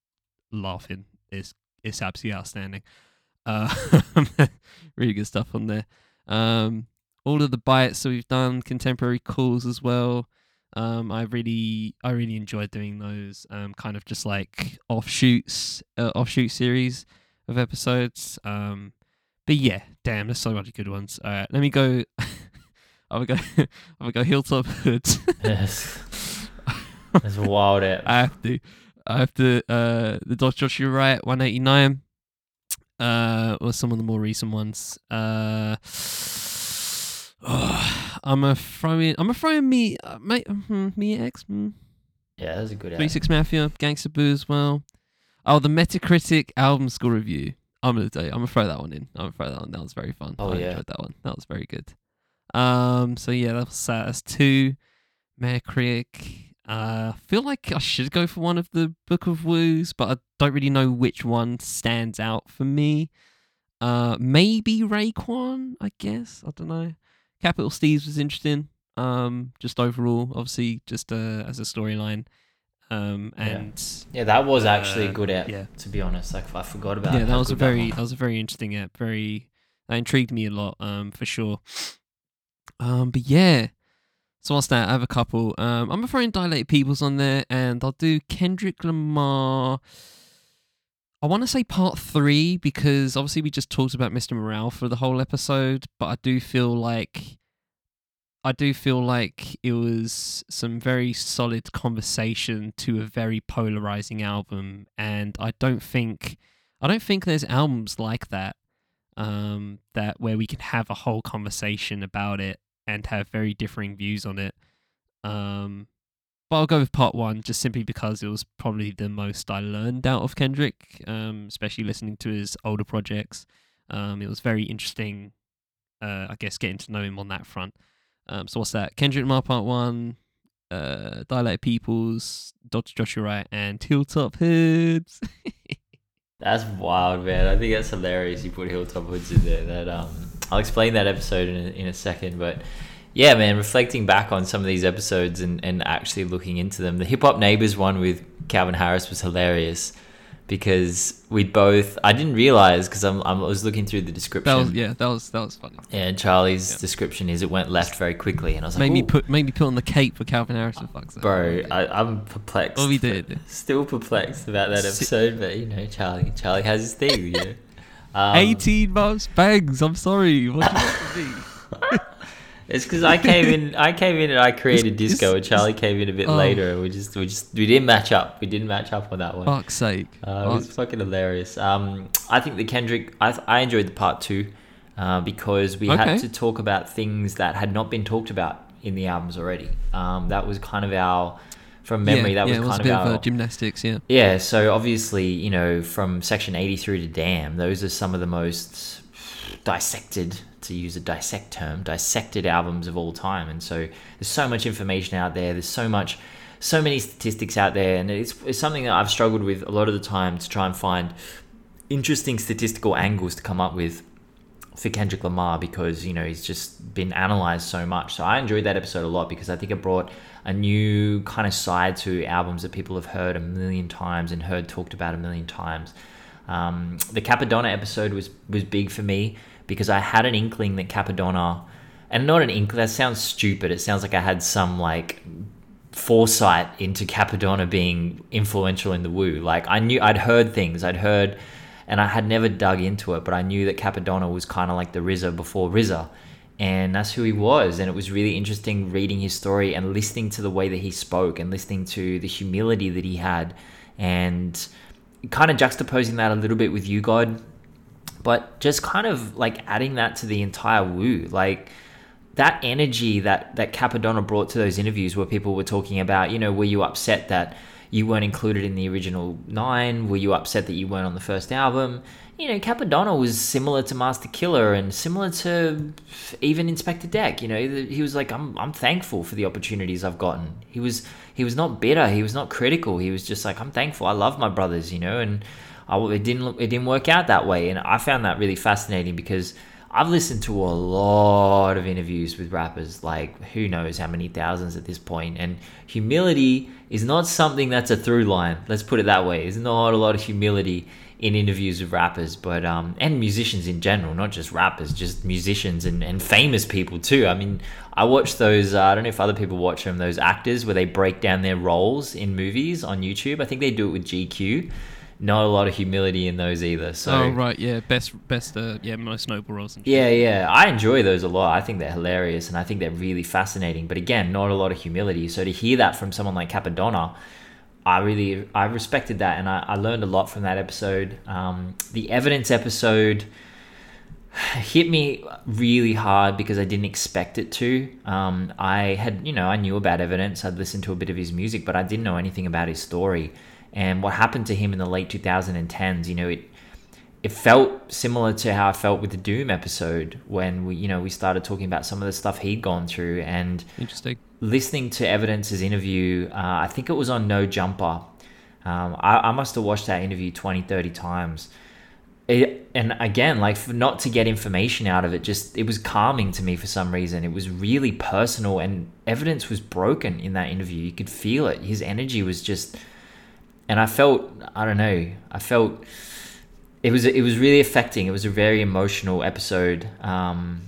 laughing. It's it's absolutely outstanding. Uh, really good stuff on there. Um, all of the bites that we've done, contemporary calls as well. Um, I really, I really enjoyed doing those. Um, kind of just like offshoots, uh, offshoot series of episodes. Um, but yeah, damn, there's so many good ones. All right, let me go. I'm gonna go. I'm gonna go Hilltop Hoods. Yes. That's wild. It. I have to. I have to. Uh, the Dodge Joshua Wright 189. Uh, or some of the more recent ones. Uh, I'm a throwing. I'm a throwing me, uh, mate. Mm, Mia X. Mm, Yeah, that's a good. Three Six Mafia, Gangsta Boo as well. Oh, the Metacritic album score review. I'm gonna tell you. I'm gonna throw that one in. I'm gonna throw that one. That was very fun. Oh, I yeah. enjoyed that one. That was very good. Um. So yeah, that was that. That's two. Metacritic. Uh, I feel like I should go for one of the Book of Woos, but I don't really know which one stands out for me. Uh, maybe Raekwon, I guess. I don't know. Capital Steez was interesting. Um, just overall, obviously, just uh, as a storyline. Um, and Yeah, that was actually a Uh, good app. yeah. To be honest, like I forgot about. yeah, that was a very one that was a very interesting app. Very that intrigued me a lot. Um, for sure. Um, but yeah. So what's that? I have a couple. Um, I'm throwing Dilated Peoples on there, and I'll do Kendrick Lamar. I want to say part three because obviously we just talked about Mr. Morale for the whole episode, but I do feel like I do feel like it was some very solid conversation to a very polarizing album, and I don't think I don't think there's albums like that um, that where we can have a whole conversation about it and have very differing views on it. Um, but I'll go with part one just simply because it was probably the most I learned out of Kendrick, um, especially listening to his older projects. Um, it was very interesting, uh, I guess, getting to know him on that front. Um, so what's that? Kendrick Lamar part one, uh, Dilated Peoples, Dr. Joshua Wright, and Hilltop Hoods. That's wild, man. I think that's hilarious. You put Hilltop Hoods in there. That um, I'll explain that episode in a, in a second, but yeah, man. Reflecting back on some of these episodes and, and actually looking into them, the Hip Hop Neighbors one with Calvin Harris was hilarious because we both. I didn't realize because I'm, I'm I was looking through the description. that was yeah, that was that was funny. and Charlie's Yeah. description is it went left very quickly, and I was like, Made me put made me put on the cape for Calvin Harris for fuck's sake. Bro, I, I'm perplexed. Well, we did. Still perplexed about that episode, but you know, Charlie, Charlie has his thing. You know? um, 18 months bangs. I'm sorry. What do you want from me? It's because I came in. I came in and I created It's- disco, it's- and Charlie came in a bit oh. later. And we just, we just, we didn't match up. We didn't match up on that one. Fuck's sake. Uh, it was fucking hilarious. Um, I think the Kendrick. I, th- I enjoyed the part two, uh, because we Okay. had to talk about things that had not been talked about in the albums already. Um, that was kind of our, from memory, yeah, that yeah, was it was kind a bit of of, our uh, gymnastics. Yeah. Yeah, so obviously, you know, from section 80 through to Damn, those are some of the most dissected, to use a dissect term, dissected albums of all time. And so there's so much information out there, there's so much, so many statistics out there. And it's, it's something that I've struggled with a lot of the time to try and find interesting statistical angles to come up with for Kendrick Lamar because you know he's just been analyzed so much. So I enjoyed that episode a lot because I think it brought a new kind of side to albums that people have heard a million times and heard talked about a million times. Um, the Cappadonna episode was was big for me because I had an inkling that Cappadonna, and not an inkling. That sounds stupid. It sounds like I had some like foresight into Cappadonna being influential in the Wu. Like I knew I'd heard things. I'd heard and I had never dug into it, but I knew that Cappadonna was kind of like the RZA before RZA. And that's who he was. And it was really interesting reading his story and listening to the way that he spoke and listening to the humility that he had and kind of juxtaposing that a little bit with U-God, but just kind of like adding that to the entire Wu. Like, that energy that that Cappadonna brought to those interviews where people were talking about, you know, were you upset that you weren't included in the original nine? Were you upset that you weren't on the first album? You know, Cappadonna was similar to Masta Killa and similar to even Inspectah Deck. You know, he was like, I'm I'm thankful for the opportunities I've gotten. He was he was not bitter. He was not critical. He was just like, I'm thankful. I love my brothers. You know, and I, it didn't it didn't work out that way. And I found that really fascinating because I've listened to a lot of interviews with rappers, like who knows how many thousands at this point, and humility is not something that's a through line. Let's put it that way. There's not a lot of humility in interviews with rappers, but um, and musicians in general, not just rappers, just musicians and, and famous people too. I mean, I watch those. Uh, I don't know if other people watch them. Those actors where they break down their roles in movies on YouTube. I think they do it with GQ. Not a lot of humility in those either. So oh right, yeah, best best uh, yeah most noble roles. And yeah, yeah. I enjoy those a lot. I think they're hilarious and I think they're really fascinating. But again, not a lot of humility. So to hear that from someone like Cappadonna, I really I respected that and I, I learned a lot from that episode. Um, the evidence episode hit me really hard because I didn't expect it to. Um, I had, you know, I knew about evidence. I'd listened to a bit of his music, but I didn't know anything about his story and what happened to him in the late 2010s. You know, it it felt similar to how I felt with the Doom episode when we, you know, we started talking about some of the stuff he'd gone through and Interesting. listening to Evidence's interview. Uh, I think it was on No Jumper. Um, I, I must have watched that interview 20, 30 times. It, and again, like for not to get information out of it, just it was calming to me for some reason. It was really personal, and evidence was broken in that interview. You could feel it. His energy was just, and I felt, I don't know, I felt it was it was really affecting. It was a very emotional episode. Um,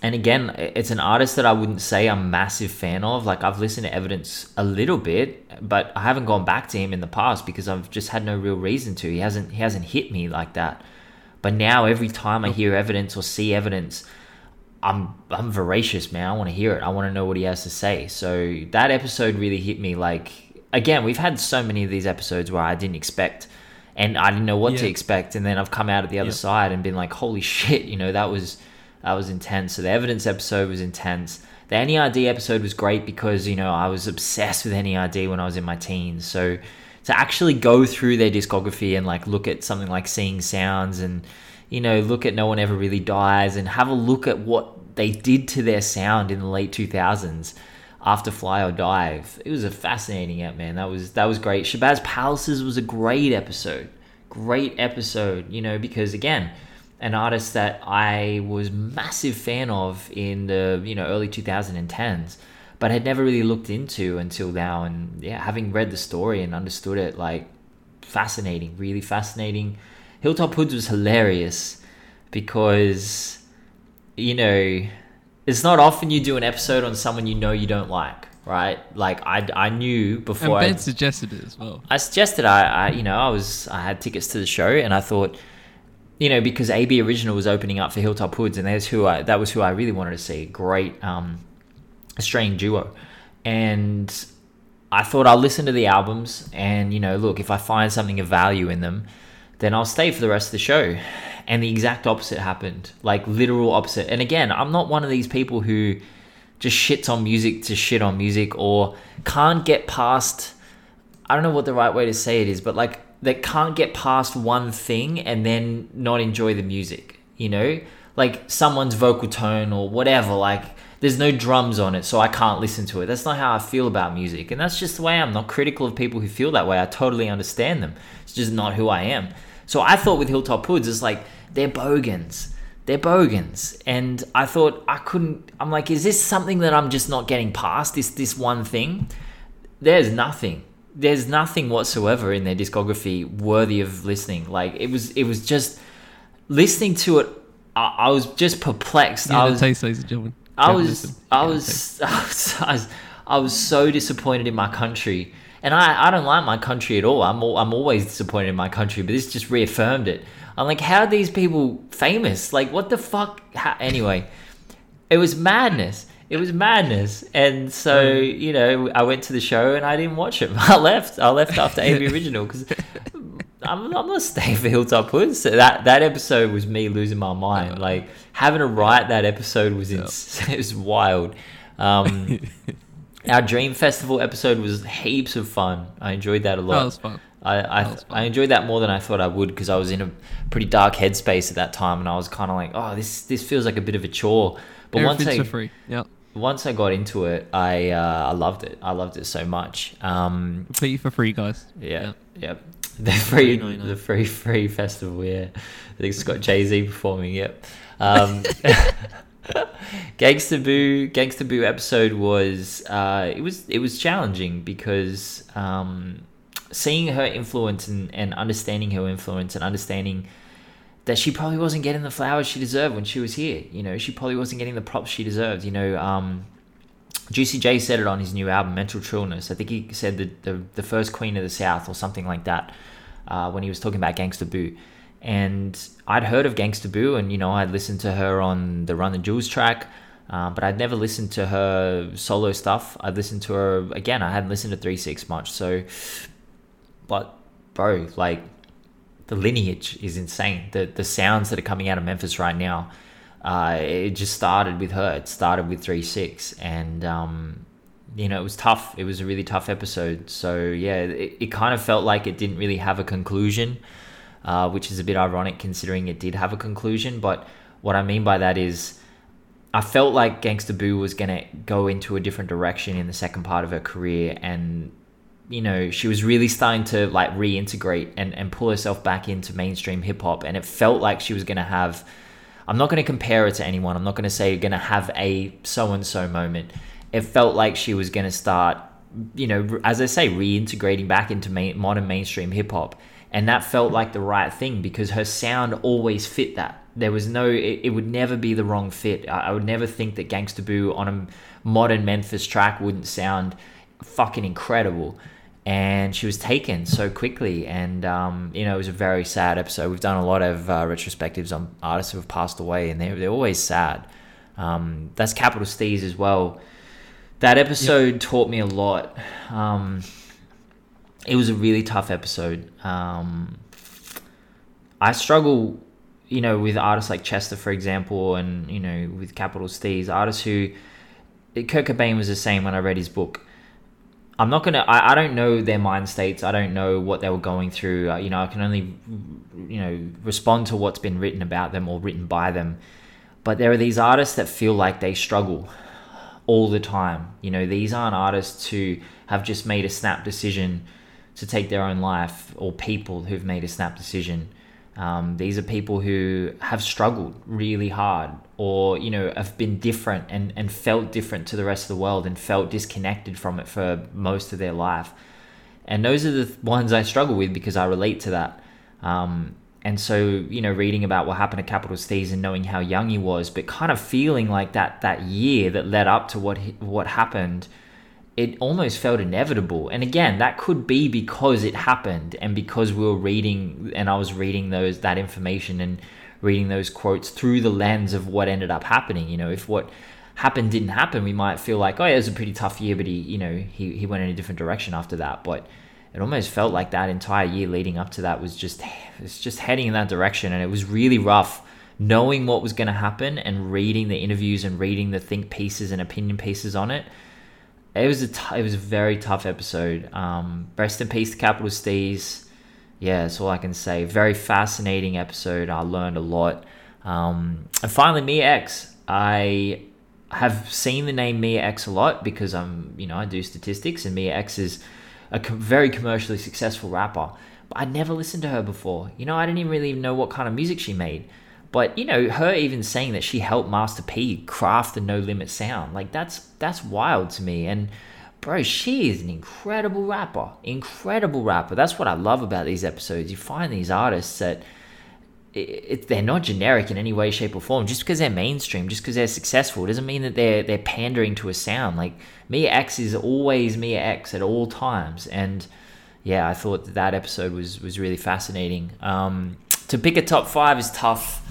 and again, it's an artist that I wouldn't say I'm a massive fan of. Like I've listened to Evidence a little bit, but I haven't gone back to him in the past because I've just had no real reason to. He hasn't he hasn't hit me like that. But now every time I hear Evidence or see Evidence, I'm I'm voracious, man. I want to hear it. I want to know what he has to say. So that episode really hit me. Like again, we've had so many of these episodes where I didn't expect and I didn't know what to expect, and then I've come out of the other Yeah. side and been like, holy shit, you know, that was that was intense. So the evidence episode was intense. The NERD episode was great because you know I was obsessed with NERD when I was in my teens. So to actually go through their discography and like look at something like Seeing Sounds and you know look at No One Ever Really Dies and have a look at what they did to their sound in the late 2000s after Fly or Dive. It was a fascinating app, man. That was that was great. Shabazz Palaces was a great episode. Great episode, you know, because again, an artist that I was massive fan of in the, you know, early 2010s, but had never really looked into until now and yeah, having read the story and understood it like fascinating, really fascinating. Hilltop Hoods was hilarious because you know, it's not often you do an episode on someone you know you don't like, right? Like I, I knew And before I, Ben suggested it as well. I suggested I, I, you know, I was I had tickets to the show and I thought, you know, because AB Original was opening up for Hilltop Hoods and there's who I that was who I really wanted to see. Great um, Australian duo, and I thought I'll listen to the albums and you know, look if I find something of value in them, then I'll stay for the rest of the show. And the exact opposite happened, like literal opposite. And again, I'm not one of these people who just shits on music to shit on music or can't get past I don't know what the right way to say it is, but like they can't get past one thing and then not enjoy the music, you know? Like someone's vocal tone or whatever, like there's no drums on it, so I can't listen to it. That's not how I feel about music. And that's just the way I'm not critical of people who feel that way. I totally understand them. It's just not who I am. So I thought with Hilltop Hoods, it's like they're bogans. They're bogans. And I thought I couldn't I'm like, is this something that I'm just not getting past? This this one thing? there's nothing there's nothing whatsoever in their discography worthy of listening like it was it was just listening to it i, I was just perplexed You i was taste, ladies and gentlemen. I was. I You know the was. I was, I was, I was so disappointed in my country, and I, I don't like my country at all. I'm, al- I'm always disappointed in my country, but this just reaffirmed it. I'm like, how are these people famous? Like, what the fuck? How, anyway, it was madness. It was madness, and so you know, I went to the show and I didn't watch it. I left. I left after AB Original because I'm, I'm not staying for Hilltop Hoods. So that that episode was me losing my mind. Like having to write that episode was ins- it was wild. Um, our Dream Festival episode was heaps of fun. I enjoyed that a lot. That was fun. I I, That fun. I enjoyed that more than I thought I would because I was in a pretty dark headspace at that time, and I was kind of like, oh, this this feels like a bit of a chore. But once I for free. Yep. once I got into it, I uh, I loved it. I loved it so much. Um, Completely for free, guys. yeah, yep. The free, the free, free festival. Yeah, I think it's got Jay Z performing. Yep. Um, Gangsta Boo, Gangsta Boo episode was uh, it was it was challenging because um, seeing her influence and, and understanding her influence and understanding that she probably wasn't getting the flowers she deserved when she was here. You know, she probably wasn't getting the props she deserved. You know, um, Juicy J said it on his new album, Mental Trillness. I think he said the, the, the first Queen of the South or something like that uh, when he was talking about Gangsta Boo. And I'd heard of Gangsta Boo and, you know, I'd listened to her on the Run the Jewels track, uh, but I'd never listened to her solo stuff. I'd listened to her, again, I hadn't listened to 3 6 much. So, but, bro, like, the lineage is insane. The, the sounds that are coming out of Memphis right now uh, it just started with her. It started with three six, and um, you know it was tough. It was a really tough episode. So yeah, it, it kind of felt like it didn't really have a conclusion. Uh, which is a bit ironic considering it did have a conclusion. But what I mean by that is, I felt like Gangsta Boo was gonna go into a different direction in the second part of her career, and you know she was really starting to like reintegrate and and pull herself back into mainstream hip hop, and it felt like she was gonna have. I'm not going to compare her to anyone. I'm not going to say you're going to have a so and so moment. It felt like she was going to start, you know, as I say, reintegrating back into main, modern mainstream hip hop. And that felt like the right thing because her sound always fit that. There was no, it, it would never be the wrong fit. I, I would never think that Gangsta Boo on a modern Memphis track wouldn't sound fucking incredible and she was taken so quickly and um, you know it was a very sad episode we've done a lot of uh, retrospectives on artists who have passed away and they're, they're always sad um, that's capital steez as well that episode yep. taught me a lot um, it was a really tough episode um, i struggle you know with artists like chester for example and you know with capital steez artists who kurt cobain was the same when i read his book I'm not gonna. I, I don't know their mind states. I don't know what they were going through. Uh, you know, I can only, you know, respond to what's been written about them or written by them. But there are these artists that feel like they struggle all the time. You know, these aren't artists who have just made a snap decision to take their own life, or people who've made a snap decision. Um, these are people who have struggled really hard or, you know, have been different and, and felt different to the rest of the world and felt disconnected from it for most of their life. And those are the ones I struggle with because I relate to that. Um, and so, you know, reading about what happened to Capital Steez and knowing how young he was, but kind of feeling like that that year that led up to what what happened – it almost felt inevitable. And again, that could be because it happened and because we were reading and I was reading those that information and reading those quotes through the lens of what ended up happening. You know, if what happened didn't happen, we might feel like, oh, yeah, it was a pretty tough year, but he, you know, he, he went in a different direction after that. But it almost felt like that entire year leading up to that was just it's just heading in that direction and it was really rough knowing what was going to happen and reading the interviews and reading the think pieces and opinion pieces on it it was a t- it was a very tough episode. Um, rest in peace to Capital Steez. Yeah, that's all I can say. Very fascinating episode. I learned a lot. Um, and finally, Mia X. I have seen the name Mia X a lot because I'm, you know, I do statistics, and Mia X is a co- very commercially successful rapper. But I never listened to her before. You know, I didn't even really know what kind of music she made. But you know, her even saying that she helped Master P craft the No Limit sound, like that's that's wild to me. And bro, she is an incredible rapper, incredible rapper. That's what I love about these episodes. You find these artists that it, it, they're not generic in any way, shape, or form. Just because they're mainstream, just because they're successful, doesn't mean that they're they're pandering to a sound. Like Mia X is always Mia X at all times, and yeah, I thought that, that episode was was really fascinating. Um, to pick a top five is tough.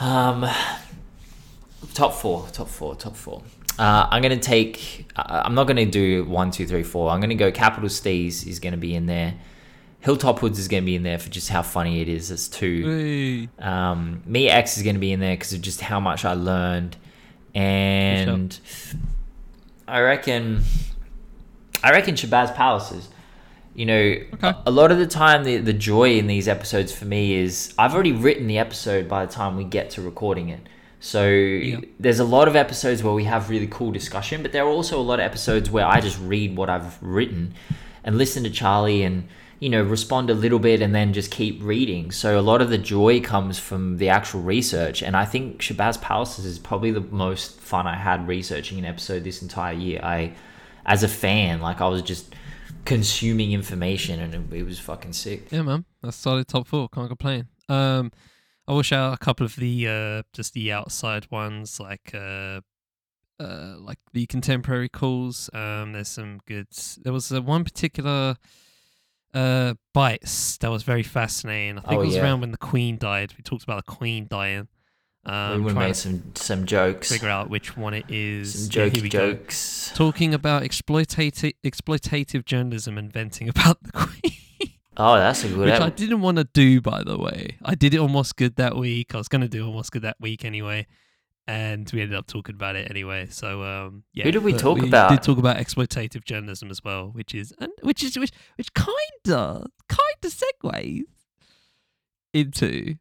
Um, top four, top four, top four. Uh, I'm gonna take. Uh, I'm not gonna do one, two, three, four. I'm gonna go. Capital Steez is gonna be in there. Hilltop Hoods is gonna be in there for just how funny it is. It's two. Um, Mia X is gonna be in there because of just how much I learned, and I reckon. I reckon Shabazz Palaces. You know, okay. a lot of the time, the, the joy in these episodes for me is I've already written the episode by the time we get to recording it. So yeah. there's a lot of episodes where we have really cool discussion, but there are also a lot of episodes where I just read what I've written and listen to Charlie and you know respond a little bit and then just keep reading. So a lot of the joy comes from the actual research, and I think Shabazz Palaces is probably the most fun I had researching an episode this entire year. I, as a fan, like I was just consuming information, and it, it was fucking sick. Yeah, man, that's solid top four. Can't complain. Um, I will shout out a couple of the uh, just the outside ones, like uh, uh, like the contemporary calls. Um, there's some good. There was uh, one particular uh bites that was very fascinating. I think oh, it was yeah. around when the Queen died. We talked about the Queen dying. Um, we made some some jokes. Figure out which one it is. Some jokey yeah, jokes. Go. Talking about exploitative exploitative journalism and venting about the Queen. Oh, that's a good. Which I didn't want to do, by the way. I did it almost good that week. I was going to do almost good that week anyway, and we ended up talking about it anyway. So, um, yeah. Who did we talk about? we about? Did talk about exploitative journalism as well, which is and which is which which kinda kinda segues into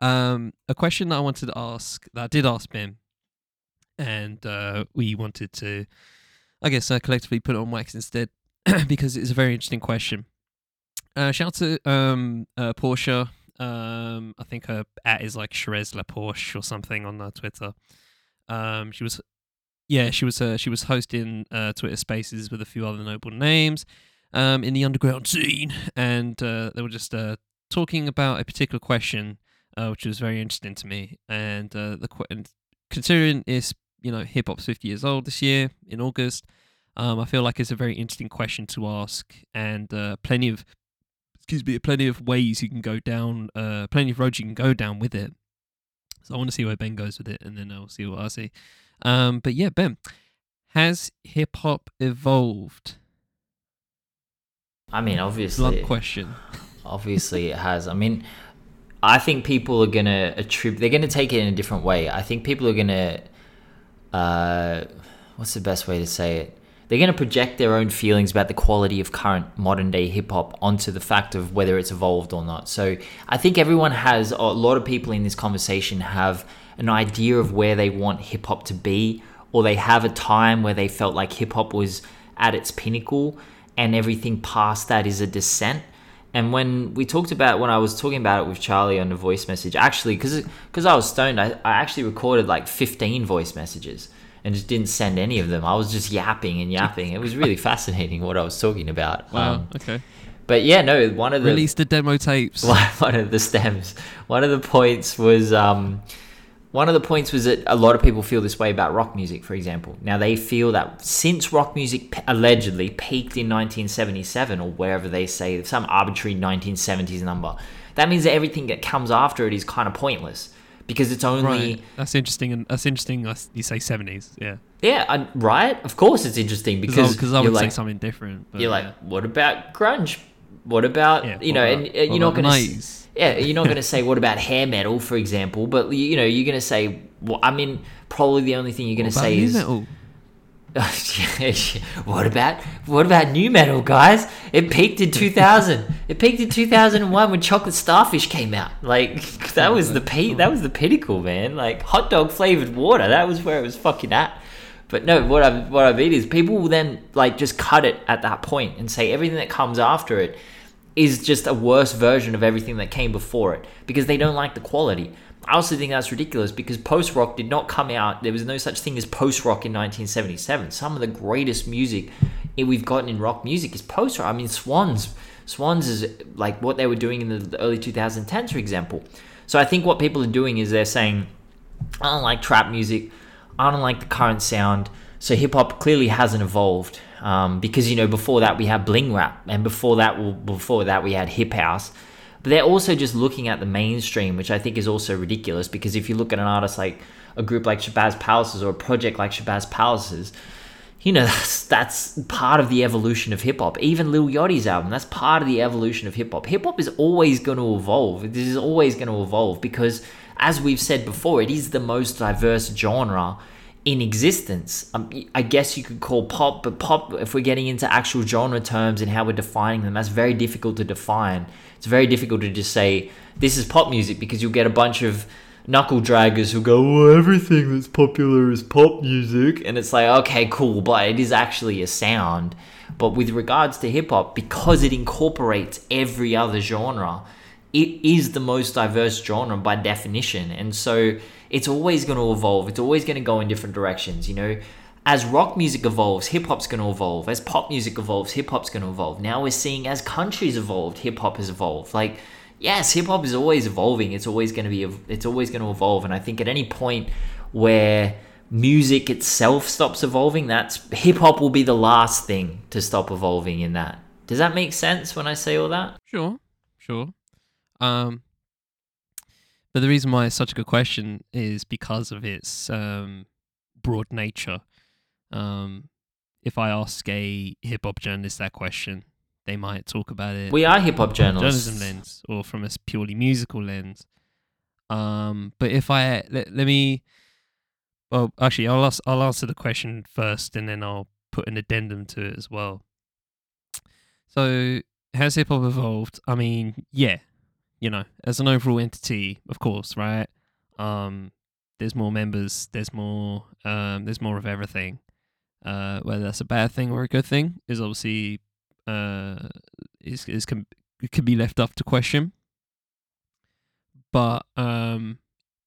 um, a question that I wanted to ask, that I did ask Ben, and uh, we wanted to, I guess, uh, collectively put it on wax instead because it's a very interesting question. Uh, shout out to um, uh, Portia. Um, I think her at is like Sherez La Porsche or something on uh, Twitter. Um, she was, yeah, she was uh, she was hosting uh, Twitter Spaces with a few other noble names um, in the underground scene, and uh, they were just uh, talking about a particular question, uh, which was very interesting to me. And uh, the and considering it's you know hip hop's fifty years old this year in August, um, I feel like it's a very interesting question to ask, and uh, plenty of excuse me, plenty of ways you can go down, uh, plenty of roads you can go down with it. So I want to see where Ben goes with it, and then I'll see what I see. Um, but yeah, Ben, has hip hop evolved? I mean, Blunt obviously, question. obviously it has. I mean, I think people are gonna attribute. They're gonna take it in a different way. I think people are gonna. Uh, what's the best way to say it? They're gonna project their own feelings about the quality of current modern day hip hop onto the fact of whether it's evolved or not. So I think everyone has. A lot of people in this conversation have an idea of where they want hip hop to be, or they have a time where they felt like hip hop was at its pinnacle, and everything past that is a descent. And when we talked about when I was talking about it with Charlie on the voice message, actually, because because I was stoned, I, I actually recorded like fifteen voice messages and just didn't send any of them. I was just yapping and yapping. It was really fascinating what I was talking about. Wow. Um, okay. but yeah, no, one of the Release the demo tapes. one one of the stems. One of the points was um, one of the points was that a lot of people feel this way about rock music, for example. Now they feel that since rock music allegedly peaked in 1977 or wherever they say some arbitrary 1970s number, that means that everything that comes after it is kind of pointless because it's only Right. That's interesting, and that's interesting. You say seventies, yeah. yeah, I, right. Of course, it's interesting because Because I would say something different. But you're yeah. like, what about grunge? What about Yeah, you know? about- and you're not going to 90s? Yeah, you're not going to say what about hair metal, for example, but you you know you're going to say. Well, I mean, probably the only thing you're going to say is metal? what about what about nu metal, guys? It peaked in 2000. it peaked in 2001 when Chocolate Starfish came out. Like that was the peak. That was the pinnacle, man. Like hot dog flavored water. That was where it was fucking at. But no, what I what I mean is people will then like just cut it at that point and say everything that comes after it is just a worse version of everything that came before it because they don't like the quality. I also think that's ridiculous because post rock did not come out. There was no such thing as post rock in 1977. Some of the greatest music we've gotten in rock music is post rock. I mean, Swans. Swans is like what they were doing in the, early 2010s, for example. So I think what people are doing is they're saying, I don't like trap music. I don't like the current sound. So hip hop clearly hasn't evolved um, because you know before that we had bling rap, and before that well, before that we had hip house. But they're also just looking at the mainstream, which I think is also ridiculous because if you look at an artist like a group like Shabazz Palaces or a project like Shabazz Palaces, you know that's that's part of the evolution of hip hop. Even Lil Yachty's album, that's part of the evolution of hip hop. Hip hop is always going to evolve. This is always going to evolve because, as we've said before, it is the most diverse genre in existence. Um, I guess you could call pop, but pop, if we're getting into actual genre terms and how we're defining them, that's very difficult to define. It's very difficult to just say this is pop music because you'll get a bunch of knuckle draggers who go, well, everything that's popular is pop music. And it's like, okay, cool, but it is actually a sound. But with regards to hip hop, because it incorporates every other genre, it is the most diverse genre by definition. And so it's always going to evolve. It's always going to go in different directions, you know? As rock music evolves, hip hop's going to evolve. As pop music evolves, hip hop's going to evolve. Now we're seeing as countries evolved, hip hop has evolved. Like, yes, hip hop is always evolving. It's always going to be, it's always going to evolve. And I think at any point where music itself stops evolving, that's hip hop will be the last thing to stop evolving in that. Does that make sense when I say all that? Sure, sure. Um, but the reason why it's such a good question is because of its um, broad nature. Um, if I ask a hip hop journalist that question, they might talk about it We are hip hop journalists. journalism lens or from a purely musical lens. Um, but if I let, let me, well, actually, I'll ask, I'll answer the question first, and then I'll put an addendum to it as well. So, has hip hop evolved? I mean, yeah, you know, as an overall entity, of course, right? Um, there's more members, there's more, um, there's more of everything. Uh, whether that's a bad thing or a good thing is obviously uh is is can can be left up to question. But um,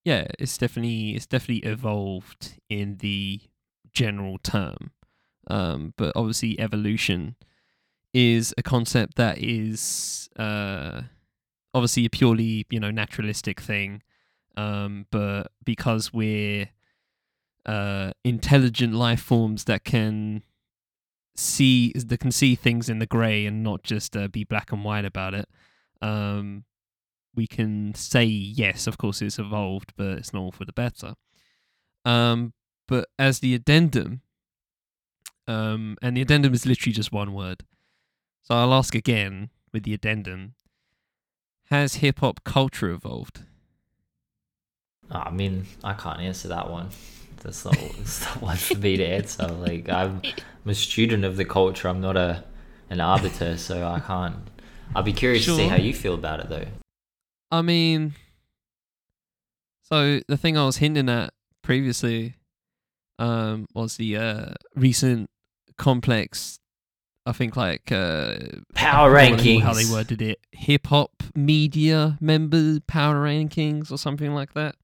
yeah, it's definitely it's definitely evolved in the general term. Um, but obviously evolution is a concept that is uh obviously a purely you know naturalistic thing um but because we're uh intelligent life forms that can see that can see things in the gray and not just uh, be black and white about it um we can say yes of course it's evolved but it's not all for the better. Um but as the addendum um and the addendum is literally just one word. So I'll ask again with the addendum Has hip hop culture evolved? Oh, I mean, I can't answer that one. That's not, that's not one for me to answer. Like, I'm, I'm a student of the culture. I'm not a an arbiter, so I can't. I'll be curious to see how you feel about it, though. I mean, so the thing I was hinting at previously um, was the uh, recent complex, I think, like uh, Power I don't know rankings. how they worded it, hip hop media member power rankings or something like that.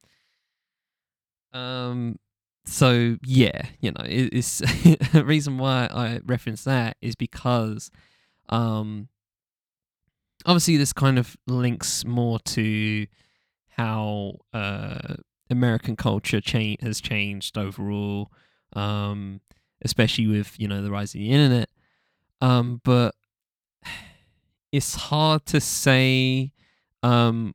Um, so yeah, you know, it, it's the reason why I reference that is because, um, obviously this kind of links more to how uh American culture cha- has changed overall, um, especially with you know the rise of the internet. Um, but it's hard to say. Um,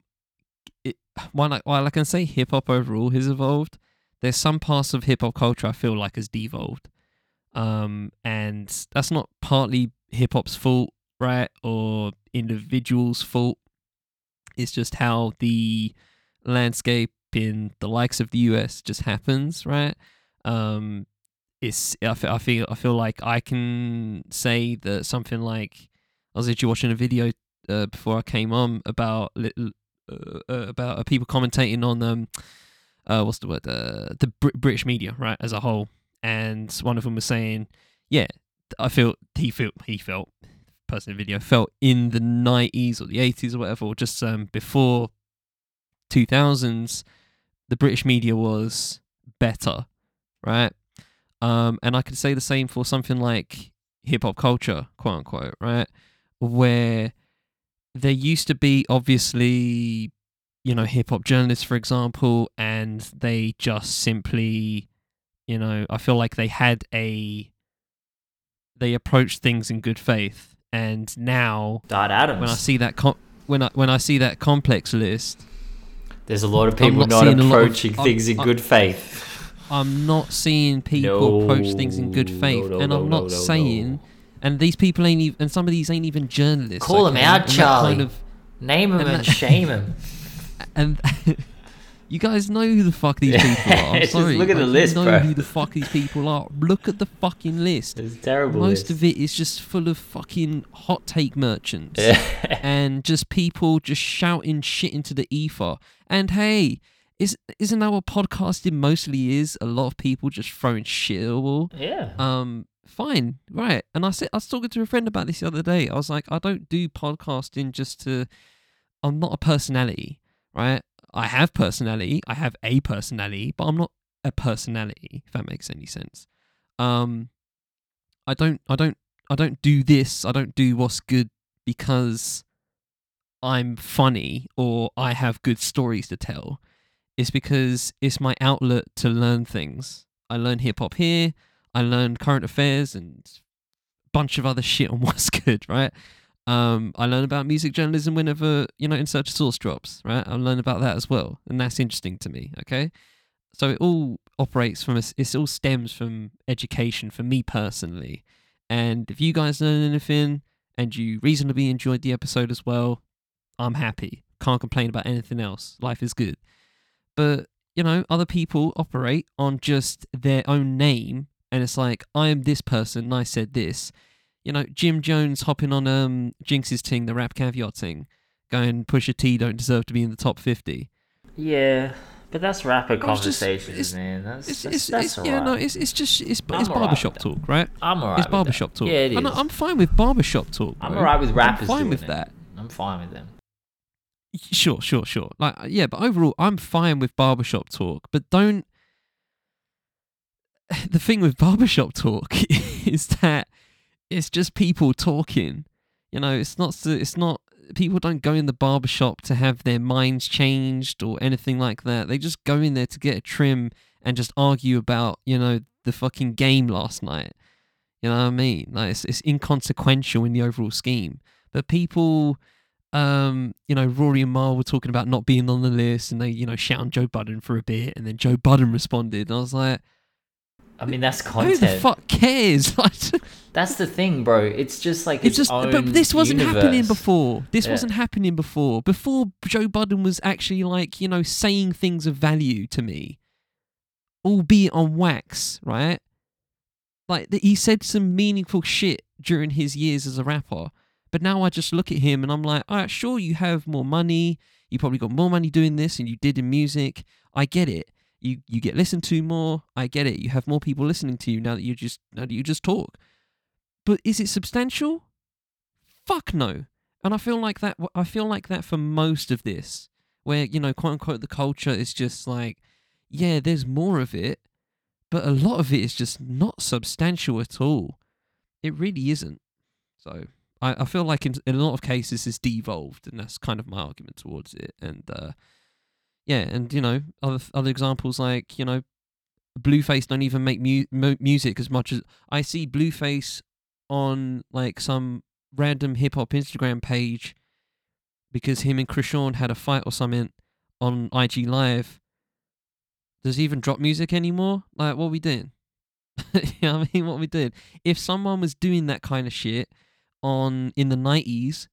it, while I, while I can say hip hop overall has evolved, there's some parts of hip hop culture I feel like has devolved. Um, and that's not partly hip hop's fault, right, or individuals' fault. It's just how the landscape in the likes of the US just happens, right? Um, it's I feel I feel like I can say that something like I was actually watching a video uh, before I came on about uh, uh, about uh, people commentating on um uh what's the word uh, the Br- British media right as a whole, and one of them was saying, yeah, I feel he felt he felt person in video felt in the nineties or the eighties or whatever, or just um before two thousands, the British media was better, right? Um, and I could say the same for something like hip hop culture, quote unquote, right? Where there used to be obviously, you know, hip hop journalists, for example, and they just simply, you know, I feel like they had a, they approached things in good faith, and now Dart Adams. when I see that com- when I when I see that complex list, There's a lot of I'm people not not, seeing a lot of- approaching I'm- things in I'm- good faith. I'm not seeing people approach things in good faith, no, no, and I'm no, not no, saying, no. and these people ain't even, and some of these ain't even journalists. Call okay? out, And Charlie. Kind of, Name him And and, shame them. and you guys know who the fuck these people are. I'm Just sorry, look at the list, you know bro. who the fuck these people are. Look at the fucking list. It's terrible. Most of it is just full of fucking hot take merchants. and just people just shouting shit into the ether. And hey, is isn't that what podcasting mostly is? A lot of people just throwing shit at the wall. yeah. Um, fine, right. And I said I was talking to a friend about this the other day. I was like, I don't do podcasting just to. I'm not a personality, right? I have personality. I have a personality, but I'm not a personality. If that makes any sense. Um, I don't. I don't. I don't do this. I don't do what's good because I'm funny or I have good stories to tell. It's because it's my outlet to learn things. I learn hip hop here. I learn current affairs and a bunch of other shit on what's good, right? Um, I learn about music journalism whenever you know In Search of Sauce drops, right? I learn about that as well, and that's interesting to me. Okay, so it all operates from a, it all stems from education for me personally. And if you guys learn anything and you reasonably enjoyed the episode as well, I'm happy. Can't complain about anything else. Life is good. But, you know, other people operate on just their own name and it's like, I am this person and I said this. You know, Jim Jones hopping on um Jinx's ting, the rap caveat thing. going Pusha T don't deserve to be in the top fifty. Yeah, but that's rapper just- conversations, it's- man. That's It's, that's, it's, that's it's yeah, no, it's it's just it's, I'm it's barbershop with talk, right? I'm alright. it's barbershop talk. Yeah, it is. And I'm fine with barbershop talk. I'm alright with rappers. I'm fine with it. that. I'm fine with them. Sure, sure, sure. Like, uh, yeah, but overall, I'm fine with barbershop talk. But don't. The thing with barbershop talk is that it's just people talking. You know, it's not. It's not. People don't go in the barbershop to have their minds changed or anything like that. They just go in there to get a trim and just argue about, you know, the fucking game last night. You know what I mean? Like, it's, it's inconsequential in the overall scheme. But people um, you know, Rory and Mal were talking about not being on the list, and they, you know, shout on Joe Budden for a bit, and then Joe Budden responded, and I was like, I mean, that's "Who the fuck cares?" That's the thing, bro. It's just like it's just, but this wasn't happening before. This Yeah. wasn't happening before. Before Joe Budden was actually like, you know, saying things of value to me, albeit on wax, right? Like he said some meaningful shit during his years as a rapper. But now I just look at him and I'm like, all right, sure, you have more money. You probably got more money doing this than you did in music. I get it. You you get listened to more. I get it. You have more people listening to you now that you just now that you just talk. But is it substantial? Fuck no. And I feel like that. I feel like that for most of this, where you know, quote unquote, the culture is just like, yeah, there's more of it, but a lot of it is just not substantial at all. It really isn't. So I, I feel like in, in a lot of cases it's devolved, and that's kind of my argument towards it. And uh, yeah, and you know, other other examples like you know, Blueface don't even make mu- mu- music as much as I see Blueface on like some random hip hop Instagram page because him and Chrisean had a fight or something on IG Live. Does he even drop music anymore? Like, what we doing? you know what I mean? What we doing? If someone was doing that kind of shit on in the nineties,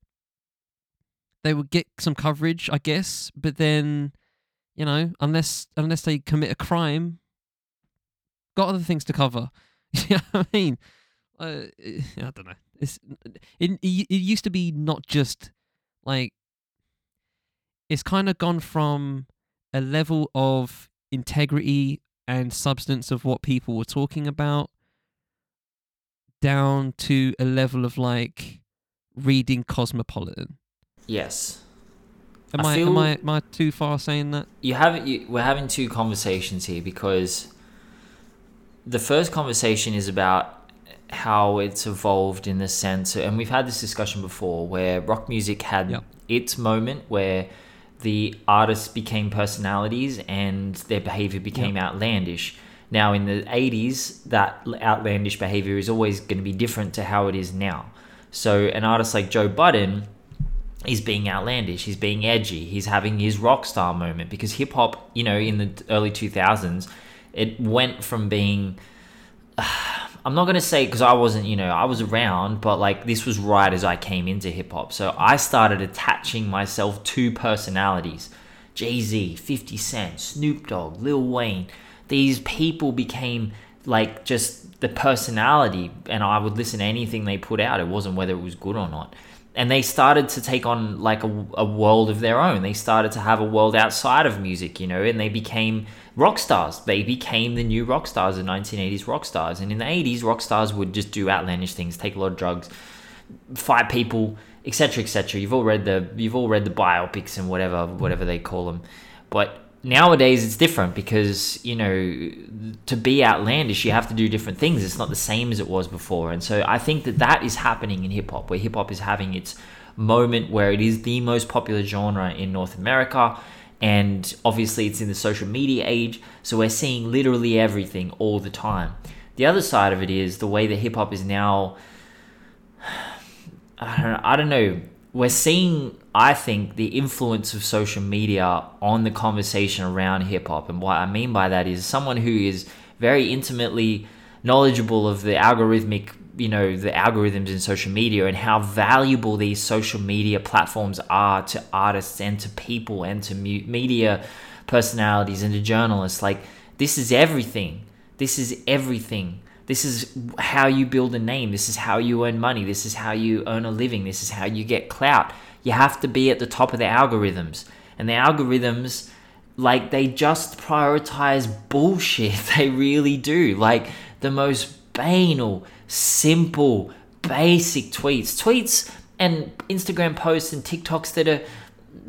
they would get some coverage, I guess. But then, you know, unless unless they commit a crime, got other things to cover. you know what I mean? Uh, I don't know. It's it, it. It used to be not just like it's kind of gone from a level of integrity and substance of what people were talking about down to a level of like reading Cosmopolitan. Yes. Am I I, am I am I too far saying that? you have you, we're having two conversations here because the first conversation is about how it's evolved in the sense and we've had this discussion before where rock music had Yep. its moment where the artists became personalities and their behavior became outlandish now in the 80s that outlandish behavior is always going to be different to how it is now so an artist like joe budden is being outlandish, he's being edgy, he's having his rock star moment because hip hop, you know, in the early 2000s, it went from being I'm not going to say because I wasn't, you know, I was around, but like this was right as I came into hip hop. So I started attaching myself to personalities. Jay-Z, 50 Cent, Snoop Dogg, Lil Wayne. These people became like just the personality and I would listen to anything they put out. It wasn't whether it was good or not and they started to take on like a, a world of their own. They started to have a world outside of music, you know, and they became rock stars. They became the new rock stars, the 1980s rock stars. And in the 80s, rock stars would just do outlandish things, take a lot of drugs, fight people, etc., etc. You've all read the you've all read the biopics and whatever whatever they call them, but nowadays it's different because you know to be outlandish you have to do different things. It's not the same as it was before. And so i think that that is happening in hip hop where hip hop is having its moment where it is the most popular genre in north america. And obviously it's in the social media age so we're seeing literally everything all the time. The other side of it is the way that hip hop is now I don't, I don't know. We're seeing, I think, the influence of social media on the conversation around hip hop. And what I mean by that is someone who is very intimately knowledgeable of the algorithmic, you know, the algorithms in social media and how valuable these social media platforms are to artists and to people and to media personalities and to journalists. Like, this is everything. This is everything. This is how you build a name. This is how you earn money. This is how you earn a living. This is how you get clout. You have to be at the top of the algorithms. And the algorithms, like, they just prioritize bullshit. They really do. Like, the most banal, simple, basic tweets. Tweets and Instagram posts and TikToks that are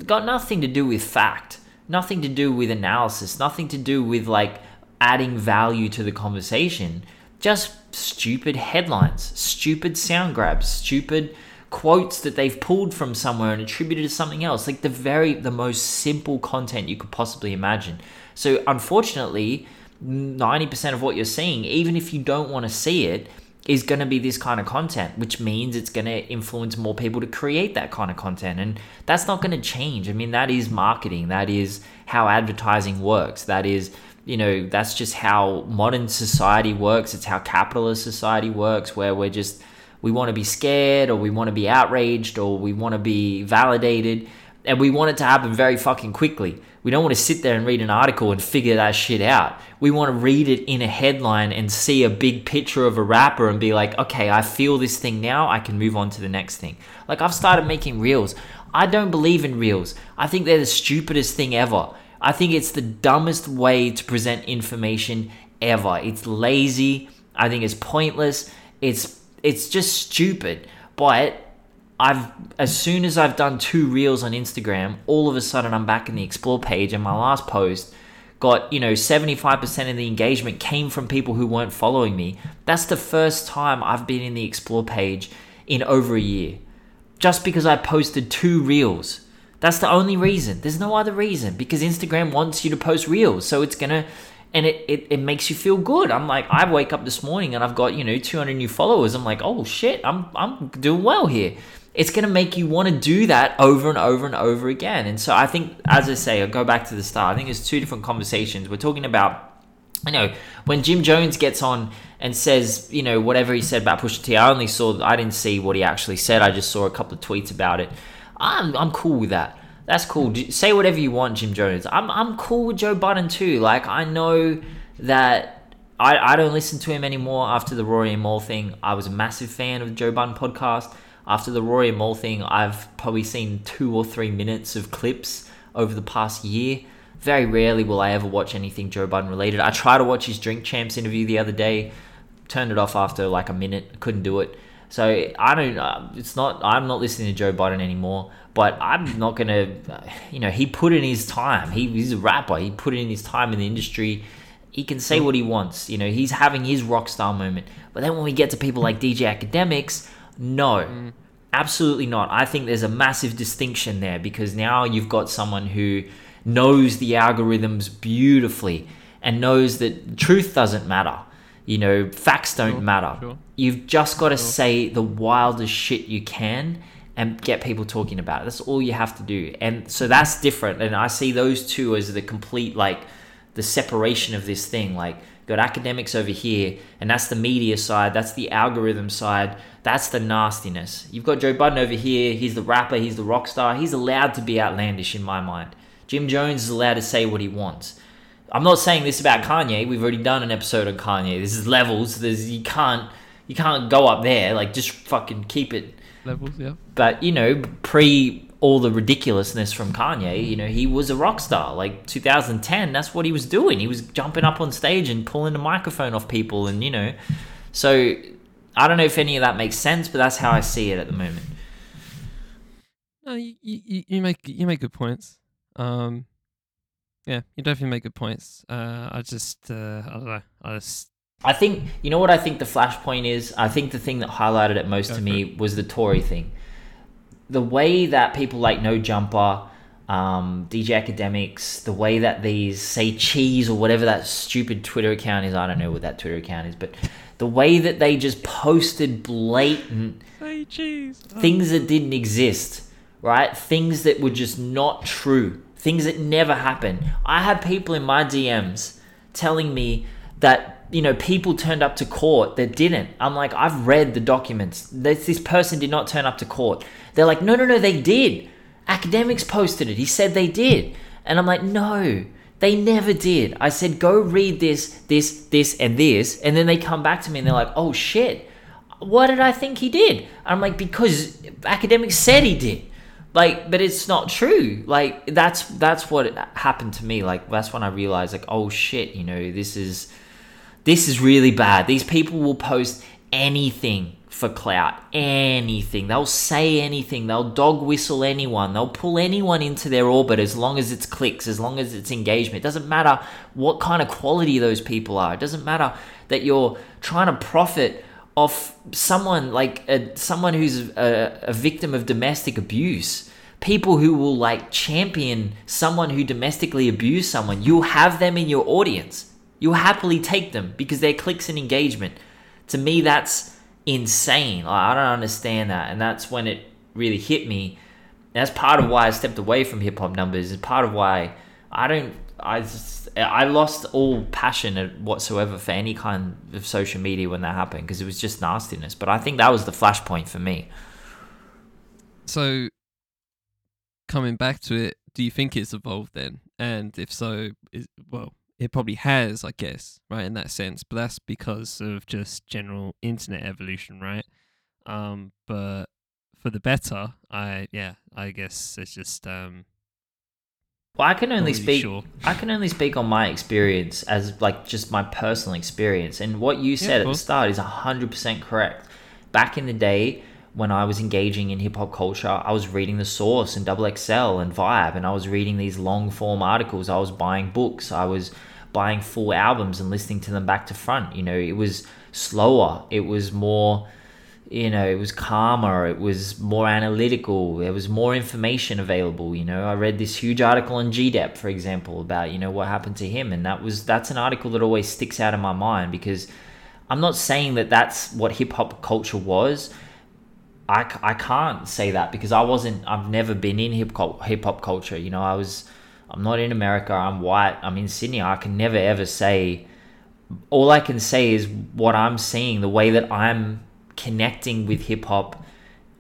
got nothing to do with fact, nothing to do with analysis, nothing to do with like adding value to the conversation. Just stupid headlines, stupid sound grabs, stupid quotes that they've pulled from somewhere and attributed to something else. Like the very the most simple content you could possibly imagine. So unfortunately 90% of what you're seeing even if you don't want to see it is going to be this kind of content which means it's going to influence more people to create that kind of content. And that's not going to change. I mean that is marketing. That is how advertising works. That is you know that's just how modern society works it's how capitalist society works where we're just we want to be scared or we want to be outraged or we want to be validated and we want it to happen very fucking quickly. We don't want to sit there and read an article and figure that shit out. We want to read it in a headline and see a big picture of a rapper and be like, okay, I feel this thing now. I can move on to the next thing. Like, I've started making reels. I don't believe in reels. I think they're the stupidest thing ever. I think it's the dumbest way to present information ever. It's lazy. I think it's pointless. It's it's just stupid. But I've as soon as I've done two reels on Instagram, all of a sudden I'm back in the explore page and my last post got, you know, 75% of the engagement came from people who weren't following me. That's the first time I've been in the explore page in over a year. Just because I posted two reels. That's the only reason. There's no other reason because Instagram wants you to post reels. So it's going to and it, it, it makes you feel good. I'm like, I wake up this morning and I've got, you know, 200 new followers. I'm like, oh shit, I'm, I'm doing well here. It's going to make you want to do that over and over and over again. And so I think, as I say, I'll go back to the start. I think it's two different conversations. We're talking about, you know, when Jim Jones gets on and says, you know, whatever he said about Pusha T, I only saw, I didn't see what he actually said. I just saw a couple of tweets about it. I'm, I'm cool with that that's cool. Hmm. Say whatever you want, Jim Jones. I'm I'm cool with Joe Budden too. Like I know that I, I don't listen to him anymore after the Rory and Mal thing. I was a massive fan of the Joe Budden podcast. After the Rory and Mal thing, I've probably seen two or three minutes of clips over the past year. Very rarely will I ever watch anything Joe Budden related. I tried to watch his Drink Champs interview the other day, turned it off after like a minute, couldn't do it. So I don't. Uh, it's not. I'm not listening to Joe Budden anymore. But I'm not gonna. You know, he put in his time. He, he's a rapper. He put in his time in the industry. He can say what he wants. You know, he's having his rock star moment. But then when we get to people like DJ Akademiks, no. Mm. Absolutely not. I think there's a massive distinction there because now you've got someone who knows the algorithms beautifully and knows that truth doesn't matter. You know, facts don't sure, matter. Sure. You've just got to sure. say the wildest shit you can and get people talking about it. That's all you have to do. And so that's different. And I see those two as the complete, like, the separation of this thing. Like, got Akademiks over here, and that's the media side, that's the algorithm side, that's the nastiness. You've got Joe Budden over here, he's the rapper, he's the rock star, he's allowed to be outlandish in my mind. Jim Jones is allowed to say what he wants. I'm not saying this about Kanye. We've already done an episode on Kanye. This is levels. There's you can't you can't go up there. Like just fucking keep it levels, yeah. But you know, pre all the ridiculousness from Kanye, you know, he was a rock star. Like 2010, that's what he was doing. He was jumping up on stage and pulling the microphone off people, and you know, so I don't know if any of that makes sense, but that's how I see it at the moment. No, you, you, you make you make good points. Um, yeah, you definitely make good points. Uh, I just uh, I don't know. I just I think you know what I think the flashpoint is. I think the thing that highlighted it most Go to me it. was the Tory thing. The way that people like No Jumper, um, DJ Akademiks, the way that these say cheese or whatever that stupid Twitter account is. I don't know what that Twitter account is, but the way that they just posted blatant say cheese oh. things that didn't exist, right? Things that were just not true, things that never happen. I had people in my DMs telling me that you know, people turned up to court that didn't. I'm like, I've read the documents. This, this person did not turn up to court. They're like, no, no, no, they did. Akademiks posted it. He said they did. And I'm like, no, they never did. I said, go read this, this, this, and this. And then they come back to me and they're like, oh shit, what did I think he did? I'm like, because Akademiks said he did. Like but it's not true. Like that's that's what happened to me. Like that's when i realized like oh shit you know this is this is really bad. These people will post anything for clout. Anything. They'll say anything. They'll dog whistle anyone. They'll pull anyone into their orbit as long as it's clicks as long as it's engagement. It doesn't matter what kind of quality those people are. It doesn't matter that you're trying to profit of someone like a, someone who's a, a victim of domestic abuse. People who will like champion someone who domestically abused someone. You'll have them in your audience. You'll happily take them because they're clicks and engagement. To me that's insane. I don't understand that. And that's when it really hit me. That's part of why i stepped away from hip-hop numbers. Is part of why i don't i just I lost all passion whatsoever for any kind of social media when that happened because it was just nastiness. But I think that was the flashpoint for me. So, coming back to it, do you think it's evolved then? And if so, is, well, it probably has, I guess, right, in that sense. But that's because of just general internet evolution, right? Um, but for the better, I yeah, I guess it's just um, well, I can only speak. Sure. I can only speak on my experience as like just my personal experience, and what you said yeah, at the start is hundred percent correct. Back in the day, when I was engaging in hip hop culture, I was reading The Source and Double XL and Vibe, and I was reading these long form articles. I was buying books. I was buying full albums and listening to them back to front. You know, it was slower. It was more you know, it was calmer, it was more analytical, there was more information available. You know, I read this huge article on G-Dep, for example, about, you know, what happened to him. And that was, that's an article that always sticks out in my mind because I'm not saying that that's what hip hop culture was. I, I can't say that because I wasn't, I've never been in hip hop, hip hop culture. You know, I was, I'm not in America, I'm white, I'm in Sydney. I can never ever say, all I can say is what I'm seeing, the way that I'm connecting with hip hop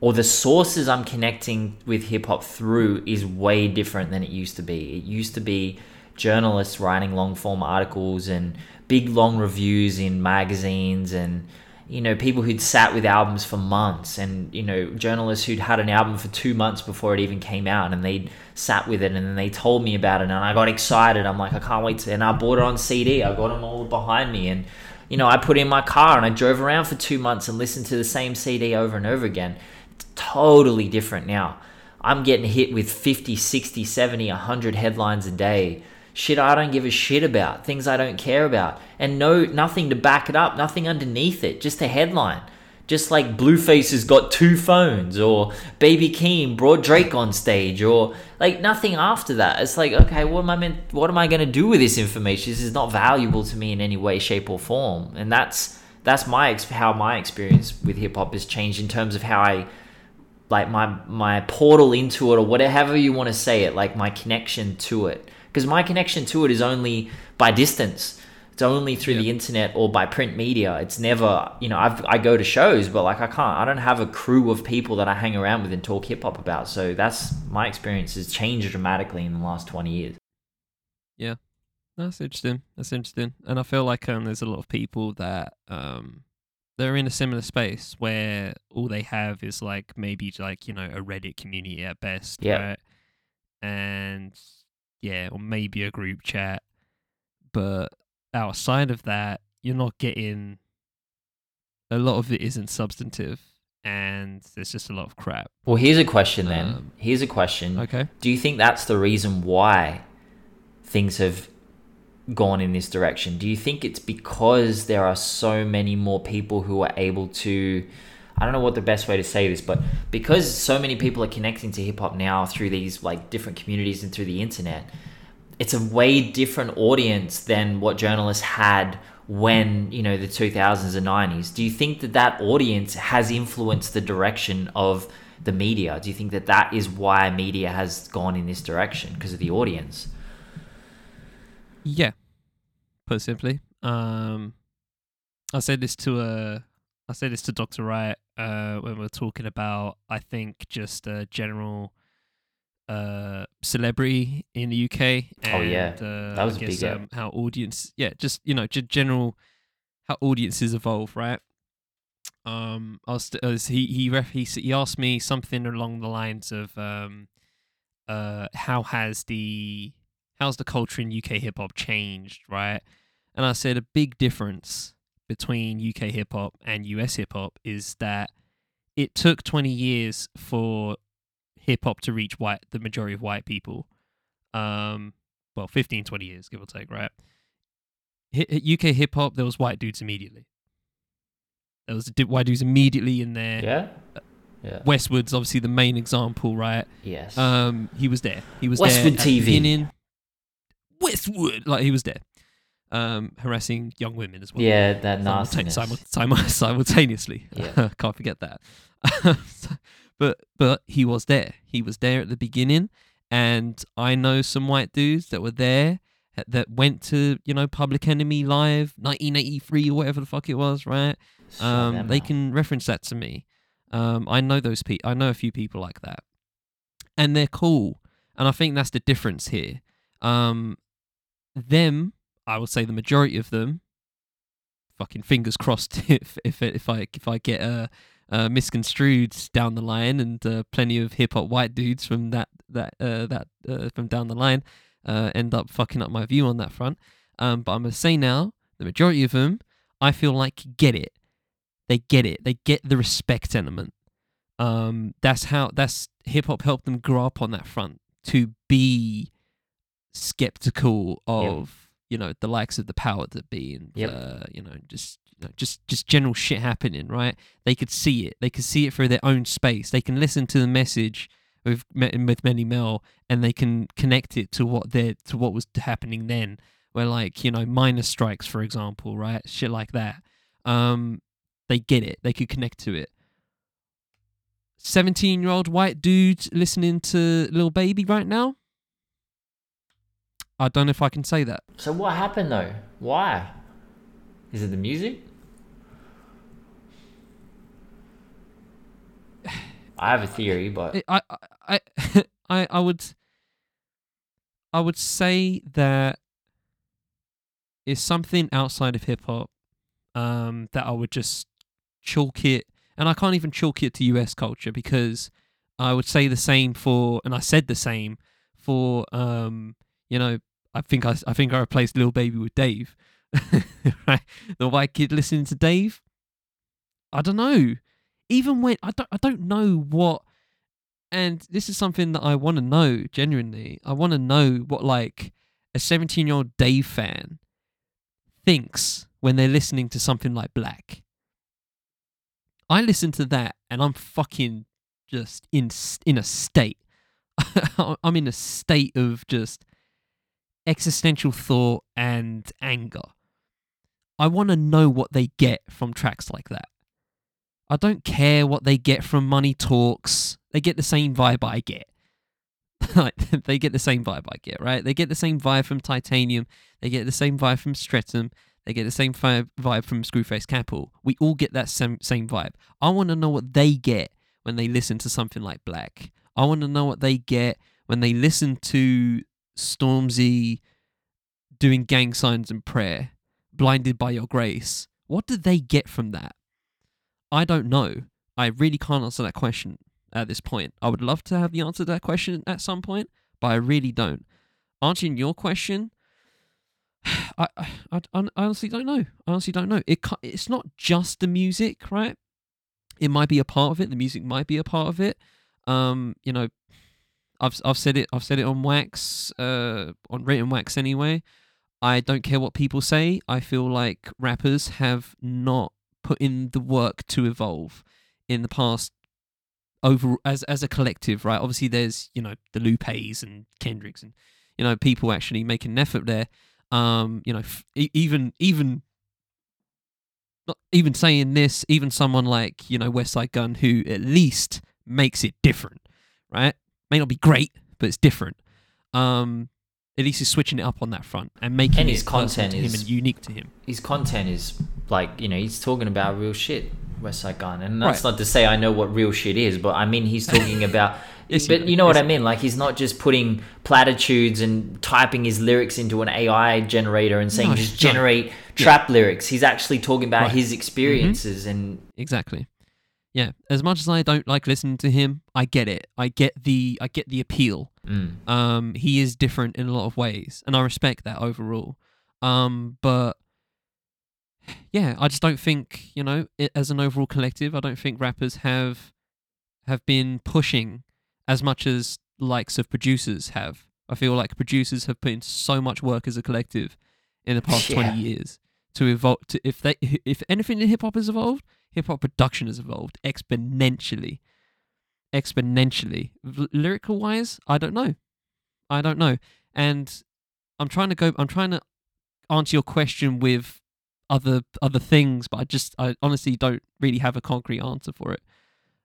or the sources I'm connecting with hip hop through is way different than it used to be. It used to be journalists writing long form articles and big long reviews in magazines and you know people who'd sat with albums for months and you know journalists who'd had an album for 2 months before it even came out and they'd sat with it and then they told me about it and I got excited. I'm like I can't wait to and I bought it on CD. I got them all behind me and you know, I put in my car and I drove around for two months and listened to the same CD over and over again. It's totally different now. I'm getting hit with 50, 60, 70, 100 headlines a day. Shit I don't give a shit about, things I don't care about, and no nothing to back it up, nothing underneath it, just a headline. Just like Blueface has got two phones, or Baby Keem brought Drake on stage, or like nothing after that. It's like, okay, what am I meant? What am I going to do with this information? This is not valuable to me in any way, shape, or form. And that's that's my how my experience with hip hop has changed in terms of how I like my my portal into it, or whatever you want to say it, like my connection to it. Because my connection to it is only by distance it's only through yeah. the internet or by print media. It's never, you know, I've, I go to shows, but like I can't, I don't have a crew of people that I hang around with and talk hip hop about. So that's my experience has changed dramatically in the last 20 years. Yeah. That's interesting. That's interesting. And I feel like um, there's a lot of people that um, they're in a similar space where all they have is like maybe like, you know, a Reddit community at best. Yeah. Right? And yeah, or maybe a group chat. But outside of that, you're not getting a lot of it isn't substantive and there's just a lot of crap. Well, here's a question then. Um, here's a question. Okay. Do you think that's the reason why things have gone in this direction? Do you think it's because there are so many more people who are able to I don't know what the best way to say this, but because so many people are connecting to hip hop now through these like different communities and through the internet, it's a way different audience than what journalists had when you know the 2000s and 90s do you think that that audience has influenced the direction of the media? Do you think that that is why media has gone in this direction because of the audience? Yeah. Put simply um i said this to a uh, said this to dr wright uh when we are talking about i think just a general uh, celebrity in the UK. And, oh yeah, uh, that was I guess, big. Um, how audience, yeah, just you know, just general how audiences evolve, right? um, I was, uh, he he ref, he he asked me something along the lines of um, uh, how has the how's the culture in UK hip hop changed, right? And I said a big difference between UK hip hop and US hip hop is that it took 20 years for hip hop to reach white the majority of white people. Um, well, 15, 20 years, give or take, right? Hi- UK hip hop, there was white dudes immediately. There was white dudes immediately in there. Yeah. Yeah. Westwood's obviously the main example, right? Yes. Um, he was there. He was Westwood there the TV. beginning. Westwood, like he was there, um, harassing young women as well. yeah, that nastiness. simul- simul- simultaneously. Yeah. Can't forget that. but but he was there. He was there at the beginning, and I know some white dudes that were there that went to you know Public Enemy Live 1983 or whatever the fuck it was, right? Um, they can reference that to me. Um, I know those people. I know a few people like that, and they're cool. And I think that's the difference here. Um, them, I would say the majority of them. Fucking fingers crossed if if if I if I get uh, uh misconstrued down the line and uh, plenty of hip hop white dudes from that that uh, that uh, from down the line uh, end up fucking up my view on that front. Um, but I'm gonna say now the majority of them, I feel like get it they get it. They get the respect element. Um, that's how that's hip hop helped them grow up on that front to be skeptical of you know the likes of the power that be and Yep. uh, you know just just just general shit happening. Right? They could see it. They could see it through their own space. They can listen to the message with with Melle Mel and they can connect it to what they to what was happening then. Where like you know minor strikes, for example, right? Shit like that. Um, they get it. They could connect to it. 17 year old white dude listening to Lil Baby right now? I don't know if I can say that. So what happened though? Why? Is it the music? I have a theory, but I, I, I, I, would, I would say that is something outside of hip hop um, that I would just chalk it, and I can't even chalk it to US culture because I would say the same for, and I said the same for, um, you know, I think I, I think I replaced Lil Baby with Dave, right? The white kid listening to Dave. I don't know. Even when I don't, I don't know what, and this is something that I want to know genuinely. I want to know what like a seventeen-year-old Dave fan thinks when they're listening to something like Black. I listen to that and I'm fucking just in in a state. I'm in a state of just existential thought and anger. I want to know what they get from tracks like that. I don't care what they get from Money Talks. They get the same vibe I get. like they get the same vibe I get, right? They get the same vibe from Titanium. They get the same vibe from Streatham. They get the same vibe vibe from Screwface Capital. We all get that same same vibe. I want to know what they get when they listen to something like Black. I want to know what they get when they listen to Stormzy doing gang signs and prayer, blinded by your grace. What do they get from that? I don't know. I really can't answer that question at this point. I would love to have the answer to that question at some point, but I really don't. Answering your question, I, I, I honestly don't know. I honestly don't know. It it's not just the music, right? It might be a part of it. The music might be a part of it. Um, you know, I've I've said it. I've said it on Wax, uh, on written Wax anyway. I don't care what people say. I feel like rappers have not put in the work to evolve in the past over as as a collective, right? Obviously, there's you know the Lupes and Kendricks and you know people actually making an effort there. Um, you know, f- even even not even saying this, even someone like you know Westside Gunn who at least makes it different, right? May not be great, but it's different. Um, at least he's switching it up on that front and making And his content is- and unique to him. his content is like you know he's talking about real shit. Westside Gunn, and that's Right. not to say I know what real shit is, but I mean he's talking about. Yes, you but you know what I mean? Like he's not just putting platitudes and typing his lyrics into an AI generator and saying No, just no. generate trap lyrics. He's actually talking about Right. his mm-hmm. experiences and Exactly. Yeah. As much as I don't like listening to him, I get it. I get the I get the appeal. mm, Um, he is different in a lot of ways, and I respect that overall. Um, but yeah, I just don't think you know, it, as an overall collective, I don't think rappers have have been pushing as much as likes of producers have. I feel like producers have put in so much work as a collective in the past Yeah. twenty years to evolve. To if they if anything in hip hop has evolved, hip hop production has evolved exponentially, exponentially. V- lyrical wise, I don't know. I don't know. And I'm trying to go. I'm trying to answer your question with other other things, but I just I honestly don't really have a concrete answer for it.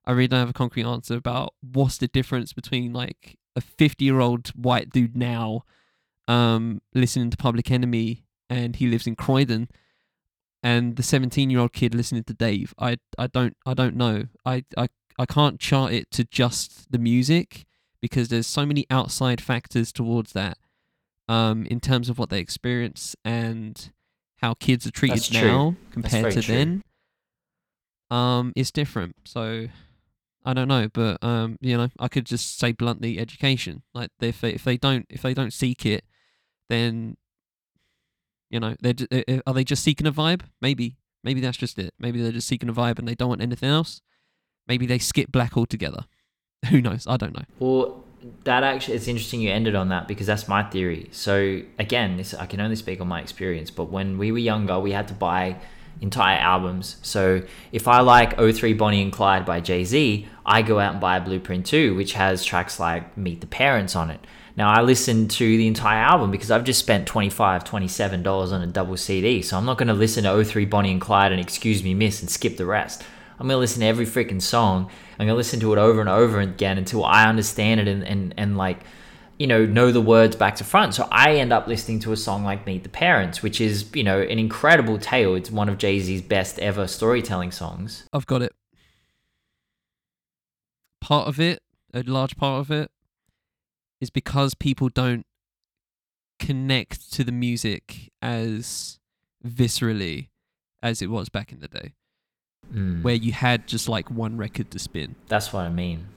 I really don't have a concrete answer about what's the difference between like a 50 year old white dude now, um, listening to Public Enemy and he lives in Croydon, and the 17 year old kid listening to Dave. I I don't I don't know. I I I can't chart it to just the music because there's so many outside factors towards that um in terms of what they experience and how kids are treated That's now very compared to true. then um it's different so i don't know but um you know i could just say bluntly education like if they if they don't if they don't seek it then you know they're ju- uh, uh, are they just seeking a vibe? Maybe. Maybe that's just it. Maybe they're just seeking a vibe and they don't want anything else. Maybe they skip black altogether. Who knows? I don't know. Well, that actually, it's interesting you ended on that because that's my theory. So, again, this I can only speak on my experience, but when we were younger, we had to buy entire albums. So, if I like 03 Bonnie and Clyde by Jay Z, I go out and buy a Blueprint 2, which has tracks like Meet the Parents on it. Now, I listen to the entire album because I've just spent $25, $27 on a double CD. So, I'm not going to listen to 03 Bonnie and Clyde and Excuse Me Miss and skip the rest. I'm gonna listen to every freaking song. I'm gonna listen to it over and over again until I understand it and, and, and like, you know, know the words back to front. So I end up listening to a song like Meet the Parents, which is, you know, an incredible tale. It's one of Jay Z's best ever storytelling songs. I've got it. Part of it, a large part of it, is because people don't connect to the music as viscerally as it was back in the day, Mm. where you had just like one record to spin. That's what I mean.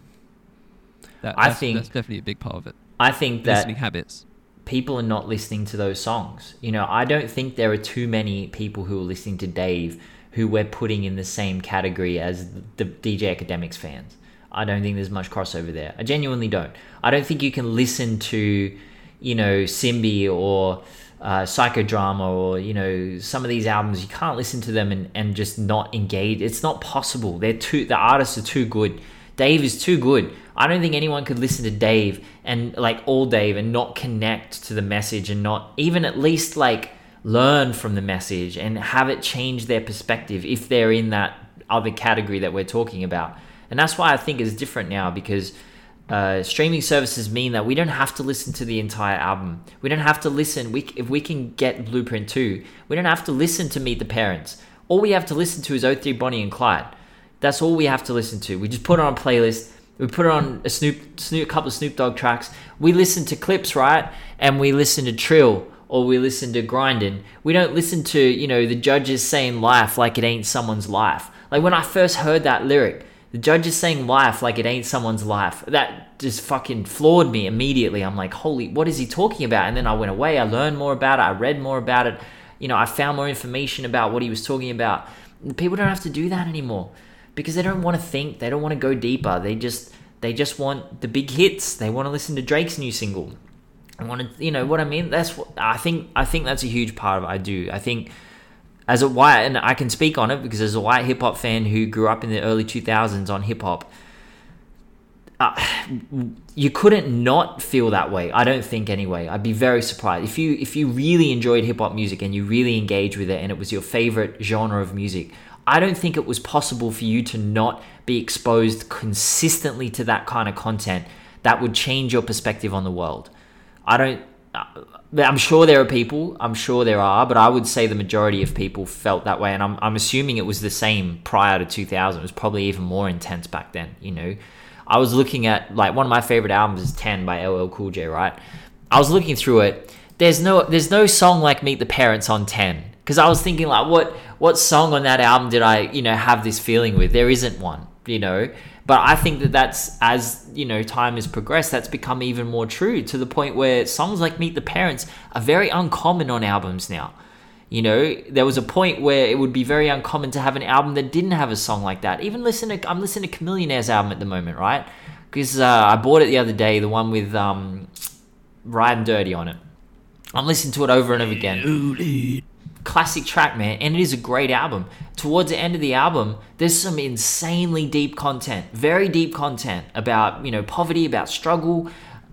That, I that's, think- that's definitely a big part of it. I think that Listening habits. people are not listening to those songs. You know, I don't think there are too many people who are listening to Dave who we're putting in the same category as the DJ Akademiks fans. I don't think there's much crossover there. I genuinely don't. I don't think you can listen to, you know, Simbi or uh, Psychodrama or, you know, some of these albums. You can't listen to them and, and just not engage. It's not possible. They're too, the artists are too good. Dave is too good. I don't think anyone could listen to Dave and like all Dave and not connect to the message and not even at least like learn from the message and have it change their perspective if they're in that other category that we're talking about. And that's why I think it's different now because uh, streaming services mean that we don't have to listen to the entire album. We don't have to listen. We, if we can get Blueprint 2, we don't have to listen to Meet the Parents. All we have to listen to is O3 Bonnie and Clyde. That's all we have to listen to. We just put it on a playlist. We put it on a Snoop, Snoop, couple of Snoop Dogg tracks. We listen to clips, right? And we listen to Trill or we listen to Grindin. We don't listen to you know the judges saying life like it ain't someone's life. Like when I first heard that lyric, the judge is saying life like it ain't someone's life. That just fucking floored me immediately. I'm like, holy, what is he talking about? And then I went away. I learned more about it. I read more about it. You know, I found more information about what he was talking about. People don't have to do that anymore because they don't want to think. They don't want to go deeper. They just they just want the big hits. They want to listen to Drake's new single. I want to, you know what I mean. That's what I think. I think that's a huge part of it. I do. I think as a white, and I can speak on it because as a white hip hop fan who grew up in the early 2000s on hip hop, uh, you couldn't not feel that way. I don't think anyway. I'd be very surprised if you if you really enjoyed hip hop music and you really engaged with it and it was your favorite genre of music. I don't think it was possible for you to not be exposed consistently to that kind of content that would change your perspective on the world. I don't Uh, I'm sure there are people. I'm sure there are, but I would say the majority of people felt that way, and I'm I'm assuming it was the same prior to 2000. It was probably even more intense back then. You know, I was looking at like one of my favorite albums is 10 by LL Cool J. Right, I was looking through it. There's no there's no song like Meet the Parents on 10 because I was thinking like what what song on that album did I you know have this feeling with? There isn't one. You know, but I think that that's as you know time has progressed, that's become even more true to the point where songs like Meet the Parents are very uncommon on albums now. You know, there was a point where it would be very uncommon to have an album that didn't have a song like that. Even listen to I'm listening to Chamillionaire's album at the moment, right? Because uh, I bought it the other day, the one with um, Riding Dirty on it. I'm listening to it over and over again classic track, man, and it is a great album. Towards the end of the album, there's some insanely deep content, very deep content about, you know, poverty, about struggle.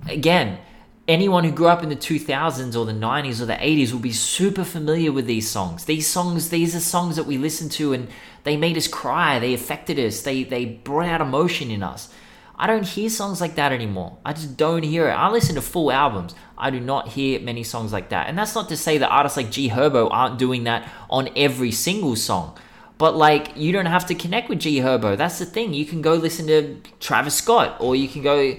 Again, anyone who grew up in the 2000s or the 90s or the 80s will be super familiar with these songs. These songs, these are songs that we listen to and they made us cry, they affected us, they they brought out emotion in us. I don't hear songs like that anymore. I just don't hear it. I listen to full albums. I do not hear many songs like that. And that's not to say that artists like G Herbo aren't doing that on every single song. But like you don't have to connect with G Herbo. That's the thing. You can go listen to Travis Scott or you can go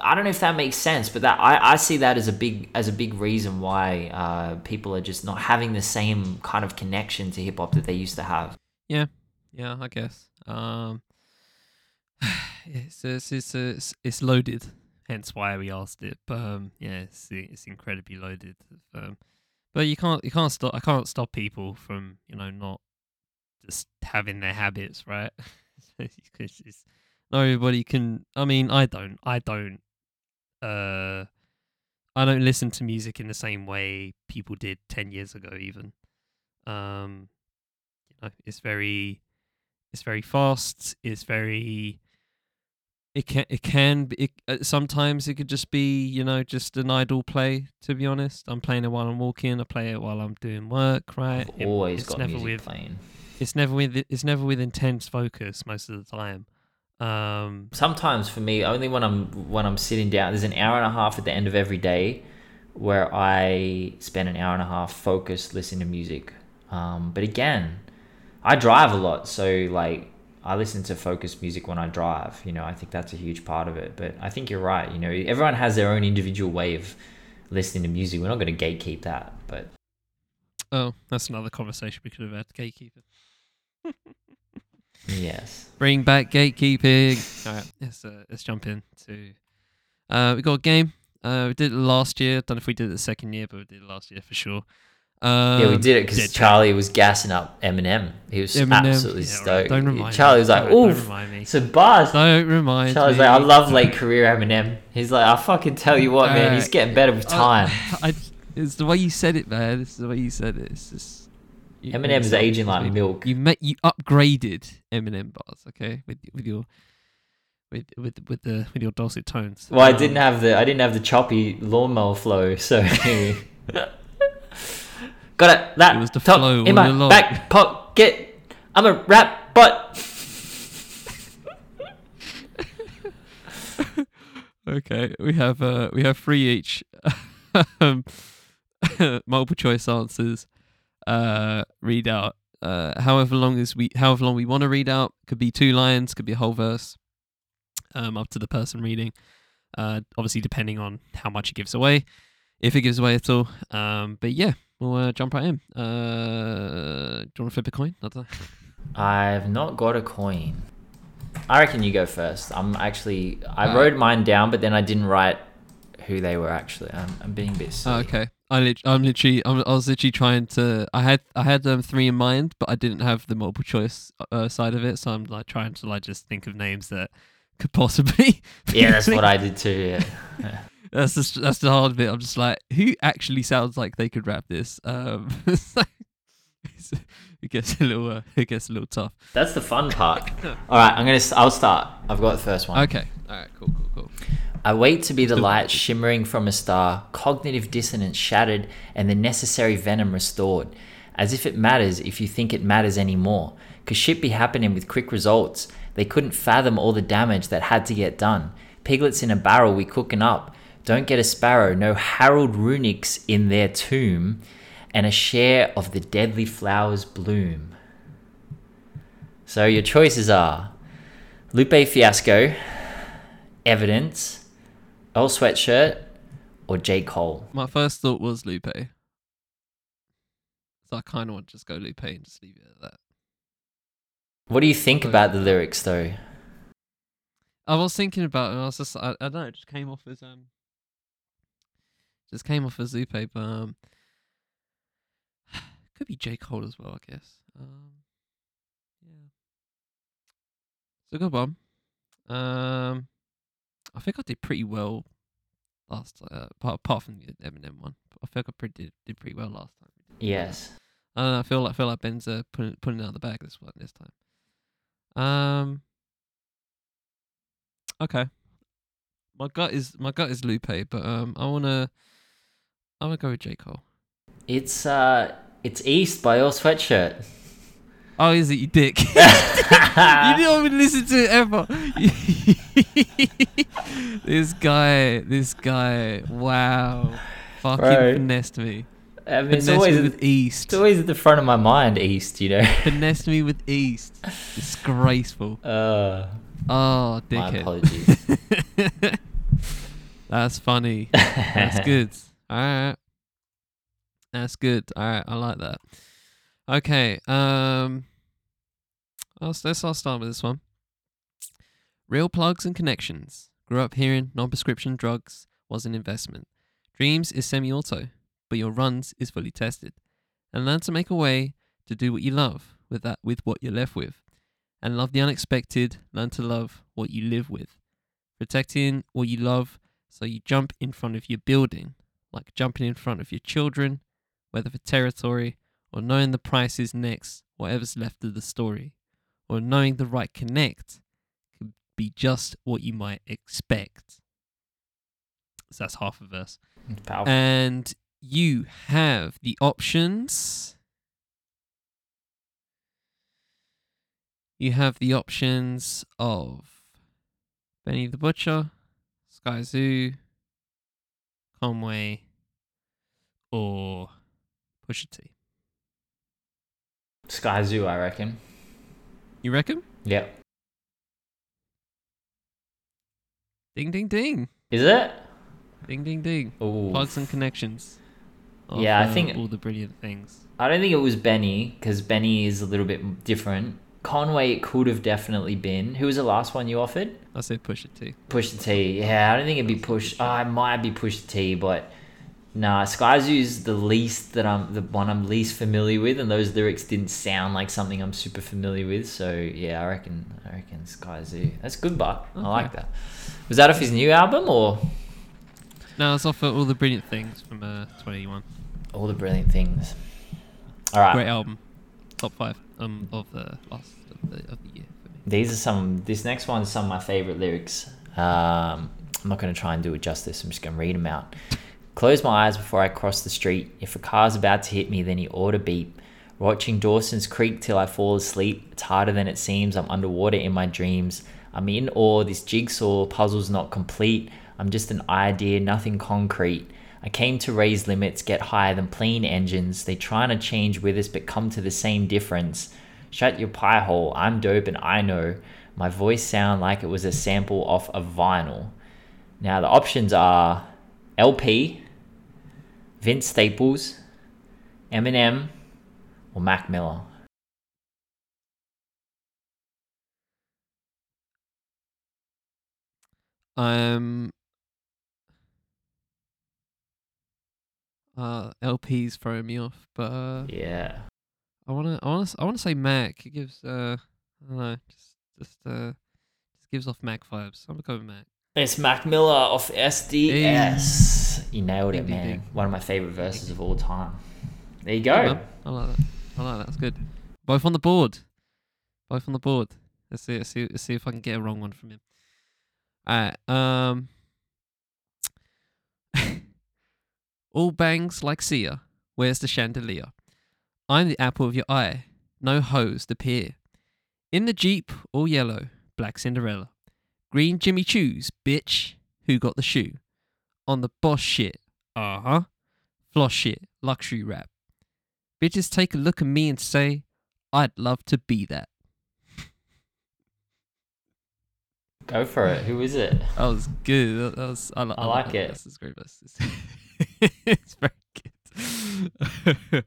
I don't know if that makes sense, but that I, I see that as a big as a big reason why uh, people are just not having the same kind of connection to hip hop that they used to have. Yeah, yeah, I guess. Um, it's it's it's, it's, loaded hence why we asked it. But um, yeah, it's it's incredibly loaded. Um, but you can't you can't stop I can't stop people from you know not just having their habits right. Because not everybody can. I mean, I don't. I don't. Uh, I don't listen to music in the same way people did ten years ago. Even, um, you know, it's very, it's very fast. It's very it can it can be, it, uh, sometimes it could just be you know just an idle play to be honest. I'm playing it while i'm walking i play it while i'm doing work right? I've always it, got never music with playing. it's never with it's never with intense focus most of the time. Um sometimes for me only when i'm when i'm sitting down there's an hour and a half at the end of every day where i spend an hour and a half focused listening to music. Um but again i drive a lot so like I listen to focused music when I drive. You know, I think that's a huge part of it. But I think you're right. You know, everyone has their own individual way of listening to music. We're not going to gatekeep that. But oh, that's another conversation we could have had. Gatekeeper. yes. Bring back gatekeeping. All right, let's uh, let's jump in to. Uh, we got a game. Uh, we did it last year. Don't know if we did it the second year, but we did it last year for sure. Um, yeah, we did it because Charlie was gassing up Eminem. He was Eminem, absolutely yeah, stoked. Right. Don't remind Charlie me. was like, "Ooh, so bars." Don't remind. Charlie's me. like, "I love late career Eminem." He's like, "I fucking tell you what, uh, man, he's getting better with time." I, I, it's the way you said it, man. It's the way you said it. It's just you, Eminem's aging like milk. You met you upgraded Eminem bars, okay, with with your with with with the with your dulcet tones. Well, um, I didn't have the I didn't have the choppy lawnmower flow, so. Got it. That it was the top flow in my along. back pocket. I'm a rap butt. okay, we have uh we have three each. um, multiple choice answers. Uh, read out. Uh, however long as we however long we want to read out. Could be two lines. Could be a whole verse. Um, up to the person reading. Uh, obviously depending on how much it gives away, if it gives away at all. Um, but yeah, we'll uh, jump right in. Uh, do you want to flip a coin? I've not got a coin. I reckon you go first. I'm actually I uh, wrote mine down, but then I didn't write who they were actually. I'm, I'm being a bit silly. Oh, okay. I lit- I'm literally I'm, I was literally trying to I had I had um, three in mind, but I didn't have the multiple choice uh, side of it, so I'm like trying to like just think of names that could possibly. yeah, that's what I did too. Yeah. that's just that's the hard bit. I'm just like, who actually sounds like they could rap this? Um, it gets a little uh, it gets a little tough. That's the fun part. All right, I'm gonna I'll start. I've got the first one. Okay. All right. Cool. Cool. Cool. I wait to be the light shimmering from a star, cognitive dissonance shattered, and the necessary venom restored. As if it matters if you think it matters anymore. Cause shit be happening with quick results. They couldn't fathom all the damage that had to get done. Piglets in a barrel we cooking up Don't get a sparrow, no Harold Runix in their tomb, and a share of the deadly flowers bloom. So your choices are Lupe Fiasco, Evidence, Earl Sweatshirt, or J. Cole. My first thought was Lupe. So I kind of want to just go Lupe and just leave it at that. What do you think Okay. about the lyrics though? I was thinking about it. And I was just, I, I don't know, it just came off as um, just came off as Lupe, but um, could be J Cole as well, I guess. Um, yeah, it's a good one. Um, I think I did pretty well last, uh, apart, apart from the Eminem one. I think I pretty did, did pretty well last time. Yes. I don't know. I feel like feel like Ben's uh, putting putting it out of the bag this one this time. Um. Okay. My gut is my gut is Lupe, but um, I wanna I wanna go with J Cole. It's uh it's East by your Sweatshirt. Oh, is it you dick? you didn't even listen to it ever. this guy, this guy, wow, fucking Bro. finessed me. I mean, it's always with East. it's always at the front of my mind, East, you know. Finessed me with East. Disgraceful. Uh Oh, my dickhead. apologies. That's funny. That's good. All right. That's good. All right. I like that. Okay. Um. I'll, let's. I'll start with this one. Real plugs and connections. Grew up hearing non-prescription drugs was an investment. Dreams is semi-auto, but your runs is fully tested. And learn to make a way to do what you love with that with what you're left with. And love the unexpected. Learn to love what you live with. Protecting what you love so you jump in front of your building, like jumping in front of your children, whether for territory or knowing the price is next, whatever's left of the story, or knowing the right connect could be just what you might expect. So that's half a verse. Powerful. And you have the options. You have the options of Benny the Butcher, Skyzoo, Conway, or Pusha T. Skyzoo, I reckon. You reckon? Yep. Ding ding ding. Is it? Ding ding ding. Ooh. Plugs and connections. of, Yeah, I uh, think- all the brilliant things. I don't think it was Benny because Benny is a little bit different. Conway, it could have definitely been. Who was the last one you offered? I said Pusha T. Pusha T. Yeah, I don't think it'd be push. Oh, it might be Pusha T, but nah. Skyzoo's the least that I'm the one I'm least familiar with, and those lyrics didn't sound like something I'm super familiar with. So yeah, I reckon I reckon Skyzoo. That's good, but I like that. Was that off his new album or No, it's off of all the brilliant things from uh, 21. all the brilliant things? All right. Great album. Top five um, of the last of the, of the year for me. These are some. This next one is some of my favorite lyrics. Um, I'm not going to try and do it justice. I'm just going to read them out. Close my eyes before I cross the street. If a car's about to hit me, then he ought to beep. Watching Dawson's Creek till I fall asleep. It's harder than it seems. I'm underwater in my dreams. I'm in awe. This jigsaw puzzle's not complete. I'm just an idea, nothing concrete. I came to raise limits, get higher than plane engines. They trying to change with us, but come to the same difference. Shut your pie hole. I'm dope and I know. My voice sound like it was a sample off a vinyl. Now the options are LP, Vince Staples, Eminem, or Mac Miller. Um, uh, LP's throwing me off, but uh, Yeah. I wanna, I wanna, I wanna say Mac. It gives, uh, I don't know, just, just, uh, just gives off Mac vibes. I'm gonna go with Mac. It's Mac Miller off SDS. You nailed it, Ding, ding, man. ding. One of my favorite verses of all time. There you go. man. I like that. I like that. That's good. Both on the board. Both on the board. Let's see. Let's see. Let's see if I can get a wrong one from him. Alright. Um. All bangs like Sia. Where's the chandelier? I'm the apple of your eye. No hose to peer. In the jeep, all yellow. Black Cinderella. Green Jimmy Choos, bitch. Who got the shoe? on the boss shit. Uh huh. Floss shit. Luxury rap. Bitches take a look at me and say, I'd love to be that. Go for it. Who is it? That was good. That, was, I, li- I like it. This is great. It's very good.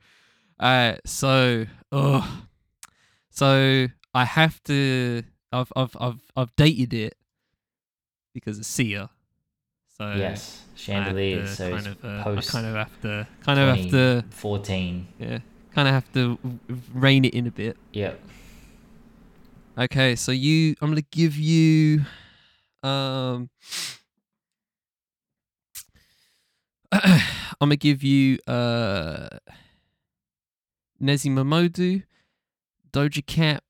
Alright, so oh, so I have to. I've I've I've I've dated it because it's Sia. So yes, chandelier. So kind of, uh, post I kind of have to kind of have to 14. yeah kind of have to rein it in a bit. Yep. Okay, so you, I'm gonna give you, um, I'm gonna give you uh, Nezi Momodu, Doja Cat,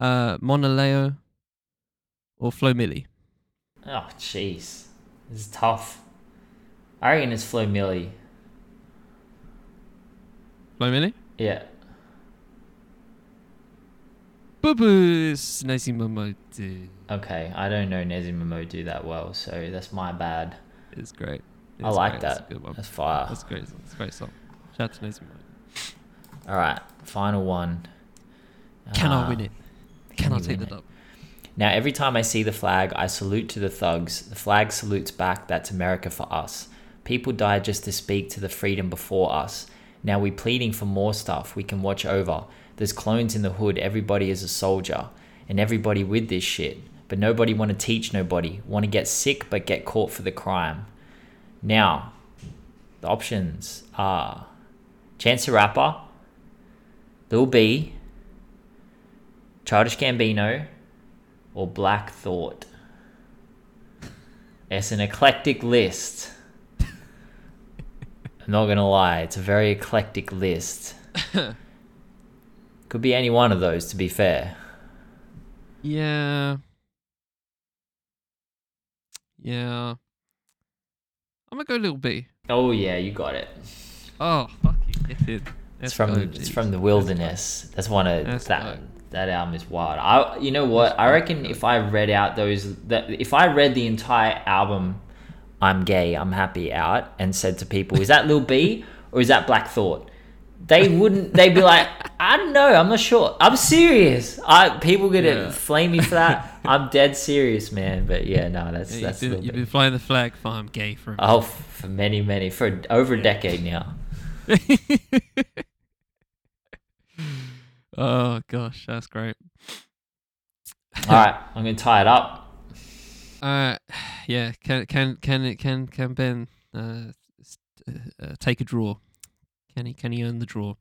uh, Monaleo, or Flo Milli. Oh, jeez. This is tough. I reckon it's Flo Milli. Flo Milli. Yeah. Boo Nezi Momodu. Okay. I don't know Nezi Momodu that well, so that's my bad. It's great. I like great. It's a that. good one. That's fire. That's great. That's a great song. Shout out to Momodu. All right. Final one. Can I Uh, win it? can Can I take the it? dub? Now, every time I see the flag, I salute to the thugs. The flag salutes back. That's America for us. People died just to speak to the freedom before us. Now we pleading for more stuff we can watch over. There's clones in the hood. Everybody is a soldier, and everybody with this shit. But nobody want to teach nobody. Want to get sick, but get caught for the crime. Now, the options are Chance the Rapper, Lil B, Childish Gambino, or Black Thought. It's an eclectic list. I'm not gonna lie, it's a very eclectic list. Could be any one of those, to be fair. Yeah. Yeah. I'm gonna go Lil B. Oh yeah, you got it. Oh, fuck you. It. It's from go, it's from the wilderness. That's one of Let's that. go. That album is wild. I, you know what? I reckon if I read out those, that if I read the entire album, "I'm Gay, I'm Happy" out, and said to people, "Is that Lil B or is that Black Thought?" They wouldn't. They'd be like, "I don't know. I'm not sure. I'm serious." I people gonna Yeah. flame me for that. I'm dead serious, man. But yeah, no, that's Yeah, that's you've, been, you've been flying the flag for I'm gay for Oh, for many, many, for over a decade now. oh gosh, that's great. All right, I'm gonna tie it up. Uh, yeah. Can can can can can Ben uh, uh, uh, take a draw? Can he can he earn the draw?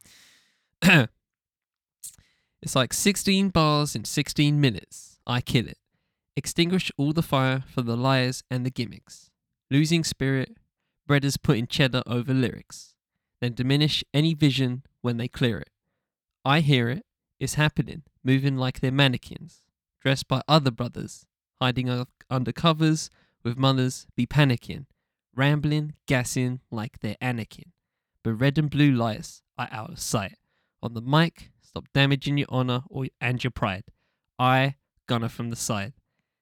it's like 16 bars in 16 minutes. I kill it. Extinguish all the fire for the liars and the gimmicks. Losing spirit. Breaders putting cheddar over lyrics. Then diminish any vision when they clear it. I hear it. It's happening. Moving like they're mannequins. Dressed by other brothers hiding under covers with mothers be panicking, rambling, gassing like they're Anakin. But red and blue lights are out of sight. On the mic, stop damaging your honor or and your pride. I gunner from the side,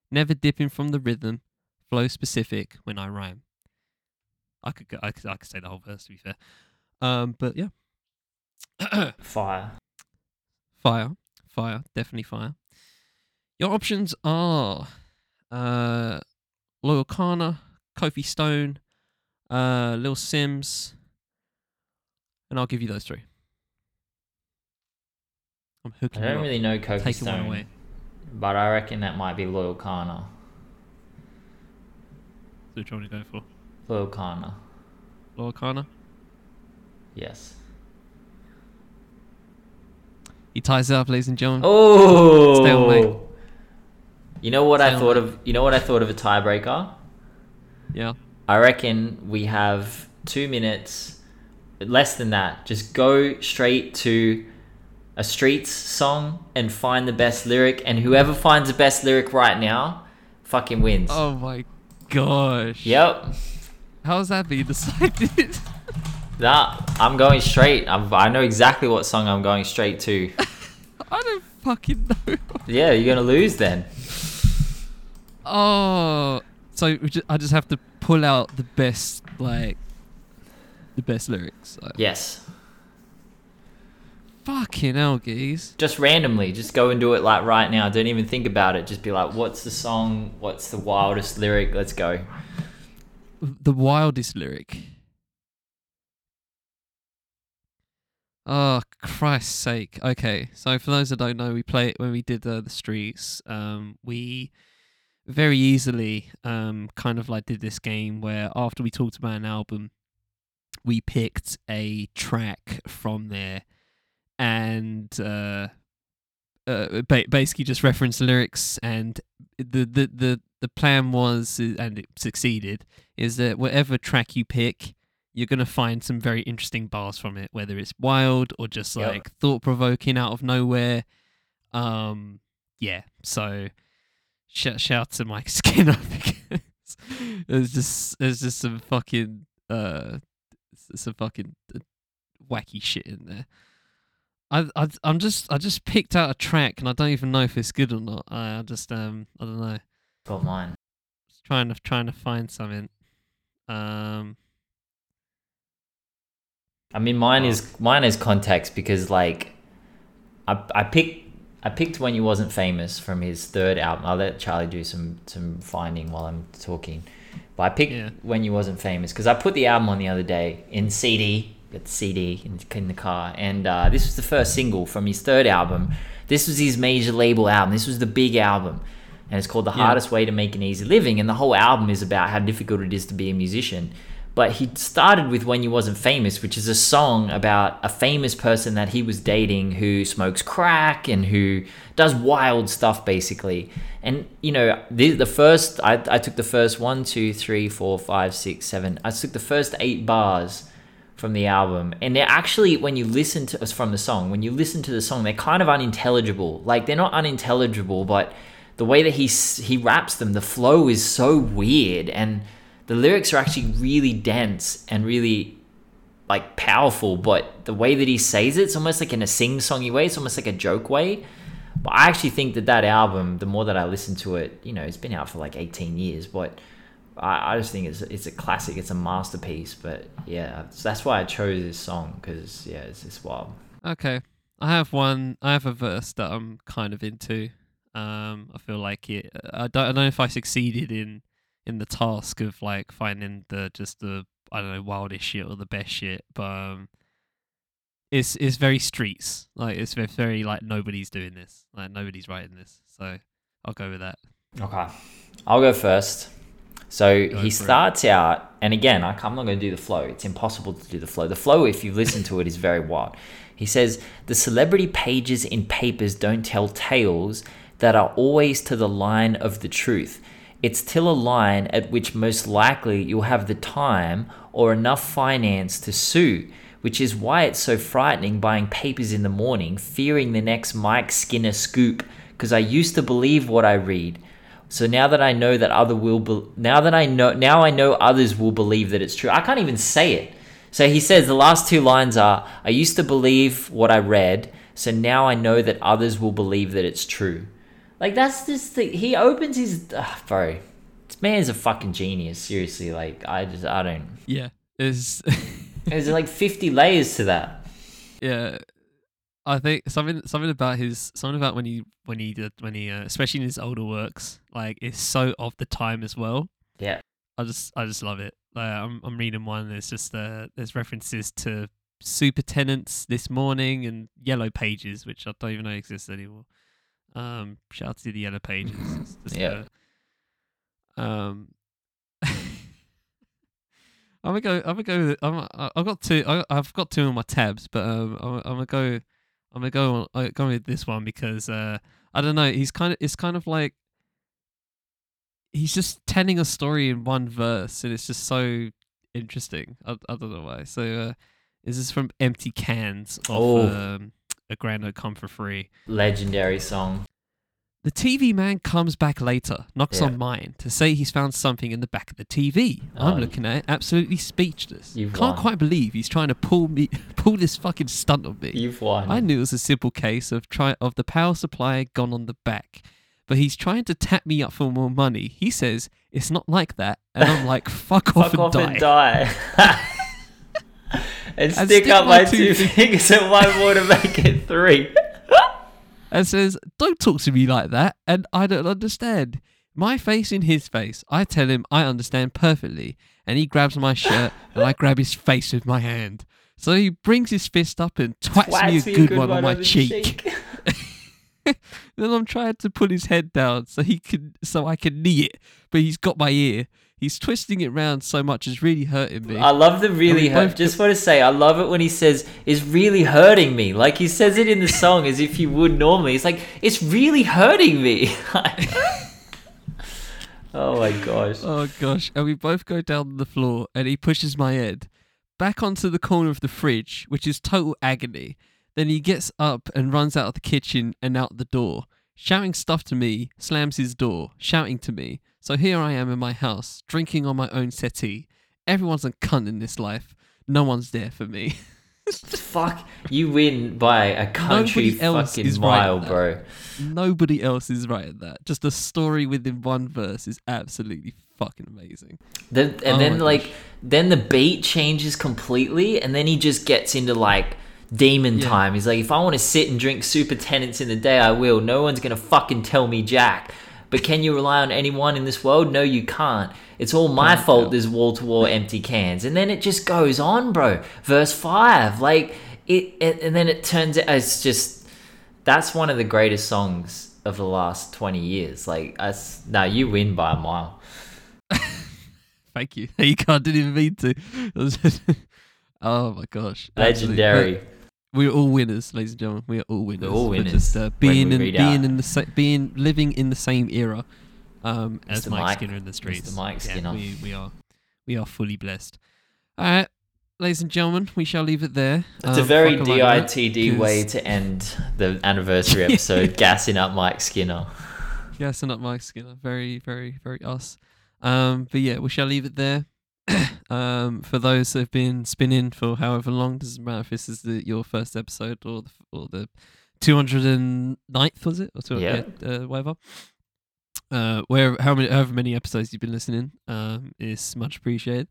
never dipping from the rhythm, flow specific when I rhyme. I could go, I could, I could say the whole verse to be fair, um, but yeah, Fire. fire, fire, definitely fire. Your options are uh, Loyle Carner, Kofi Stone, uh, Lil Sims, and I'll give you those three. I'm hooking you don't really know Kofi one Stone, away. but I reckon that might be Loyle Carner. So which one to go for? Loyle Carner. Loyle Carner. Yes. He ties it up, ladies and gentlemen. Oh. Stalemate. You know what I thought of? You know what I thought of a tiebreaker? Yeah. I reckon we have two minutes, less than that. Just go straight to a streets song and find the best lyric, and whoever finds the best lyric right now, fucking wins. Oh my gosh. Yep. How's that being decided? That I'm going straight. I'm, I know exactly what song I'm going straight to. I don't fucking know. Yeah, you're gonna lose then. Oh, so we ju- I just have to pull out the best like the best lyrics. Yes. Fucking hell, geez. Just randomly, just go and do it like right now. Don't even think about it. Just be like, what's the song? What's the wildest lyric? Let's go. The wildest lyric. Oh, Christ's sake. Okay, so for those that don't know, we play it when we did uh, the streets. Um, we very easily um kind of like did this game where after we talked about an album, we picked a track from there and uh, uh ba- basically just referenced lyrics and the the the the plan was uh, and it succeeded is that whatever track you pick you're going to find some very interesting bars from it whether it's wild or just Yep. like thought provoking out of nowhere um yeah so shout shout to Mike Skinner because there's just there's just some fucking uh some fucking uh, wacky shit in there. I I I'm just I just picked out a track and I don't even know if it's good or not. I, I just um I don't know. Got mine. Just trying to trying to find something. Um I mean, mine is mine is context because like, I I picked I picked when you wasn't famous from his third album. I'll let Charlie do some some finding while I'm talking. But I picked Yeah. when you wasn't famous because I put the album on the other day in CD. Got the CD in, in the car, and uh, this was the first single from his third album. This was his major label album. This was the big album, and it's called "The Yeah. Hardest Way to Make an Easy Living." And the whole album is about how difficult it is to be a musician. But he started with "When You Wasn't Famous," which is a song about a famous person that he was dating who smokes crack and who does wild stuff, basically. And you know, the the first I, I took the first one, two, three, four, five, six, seven. I took the first eight bars from the album, and they're actually when you listen to us from the song, when you listen to the song, they're kind of unintelligible. Like they're not unintelligible, but the way that he he raps them, the flow is so weird, and the lyrics are actually really dense and really like powerful. But the way that he says it, it's almost like in a sing-songy way. It's almost like a joke way. But I actually think that that album, the more that I listen to it, you know, it's been out for like 18 years, but I, I just think it's it's a classic. It's a masterpiece. But yeah, that's why I chose this song because yeah, it's it's wild. okay. I have one I have a verse that I'm kind of into. Um I feel like it I don't I don't know if I succeeded in in the task of like finding the just the I don't know wildest shit or the best shit, but um it's it's very streets. Like it's ve- very like nobody's doing this. Like nobody's writing this. So I'll go with that. Okay, I'll go first. So Go he for it. starts out, and again, I, I'm not going to do the flow. It's impossible to do the flow. The flow, if you listen to it, is very wild. He says, The celebrity pages in papers don't tell tales that are always to the line of the truth. It's till a line at which most likely you'll have the time or enough finance to sue, which is why it's so frightening buying papers in the morning, fearing the next Mike Skinner scoop, because I used to believe what I read. So now that I know that other will be, now that I know now I know others will believe that it's true. I can't even say it. So he says the last two lines are I used to believe what I read, so now I know that others will believe that it's true. Like that's just the he opens his uh, bro. This man's a fucking genius, seriously. Like I just I don't Yeah. Is there's like 50 layers to that. yeah. I think something something about his something about when he when he did when he uh, especially in his older works like it's so of the time as well. Yeah. I just I just love it. Like I'm I'm reading one. There's just uh there's references to super Tennent's this morning and yellow pages, which I don't even know exist anymore. Um, shout out to the yellow pages. Yeah. uh, um, I'm gonna go. I'm gonna go. with- I'm, I've got two. I, I've got two on my tabs, but um, I'm, I'm gonna go. I'm gonna go. On, I'm going with this one because uh, I don't know. He's kind of. It's kind of like he's just telling a story in one verse, and it's just so interesting. I, I don't know why. So, uh, this is from Empty Cans of Oh. um, A Grand Don't Come for Free. Legendary song. The TV man comes back later, knocks Yeah. on mine to say he's found something in the back of the TV. I'm Oh, looking at it, absolutely speechless. Can't won. quite believe he's trying to pull me, pull this fucking stunt on me. You've won. I knew it was a simple case of try of the power supply gone on the back. but he's trying to tap me up for more money. He says it's not like that, and I'm like, fuck off, Fuck and, off die. and die. and stick, stick up my my two fingers and one more to make it three. and says, Don't talk to me like that. And I don't understand. My face in his face. I tell him I understand perfectly. And he grabs my shirt and I grab his face with my hand. So he brings his fist up and twats, me a Twats good, one, on my the cheek. then I'm trying to pull his head down so he can so I can knee it. But he's got my ear. He's twisting it round so much it's really hurting me. I love the really hurt. Just want to say, I love it when he says, "It's really hurting me." Like he says it in the song as if he would normally. It's like, "It's really hurting me." oh my gosh! Oh gosh. And we both go down the floor and he pushes my head back onto the corner of the fridge, which is total agony. Then he gets up and runs out of the kitchen and out the door, shouting stuff to me, slams his door, shouting to me. So here I am in my house, drinking on my own settee. Everyone's a cunt in this life. No one's there for me. Fuck, you win by a country Nobody else fucking is mile, that. bro. Nobody else is right at that. Just a story within one verse is absolutely fucking amazing. Then and Oh then like gosh. then the beat changes completely, and then he just gets into like demon Yeah. time. He's like, if I want to sit and drink super Tennent's in the day, I will. No one's gonna fucking tell me jack. But can you rely on anyone in this world? No, you can't. It's all my fault. There's wall to wall empty cans, and then it just goes on, bro. Verse five, like it, it and then it turns. out It's just that's one of the greatest songs of the last twenty years. Like, us, no, you win by a mile. Thank you. You can't didn't even mean to. It was just- oh my gosh. Legendary. We're all winners, ladies and gentlemen. We are all winners. We're all winners Just, uh, being in, being out. in the sa- being living in the same era um, as Mike, Mike- Skinner in the streets. Mike Yeah, Skinner. we we are we are fully blessed. All right, ladies and gentlemen, we shall leave it there. It's a Um, very 'em that, DITD way to end the anniversary episode, gassing up Mike Skinner. And not Mike Skinner. Very, very, very us. Um, but yeah, we shall leave it there. um, for those that have been spinning for however long, doesn't matter if this is the, your first episode or the or the two hundred ninth was it or two, Yeah. yeah, uh, whatever. Uh, where how many however many episodes you've been listening, um, is much appreciated.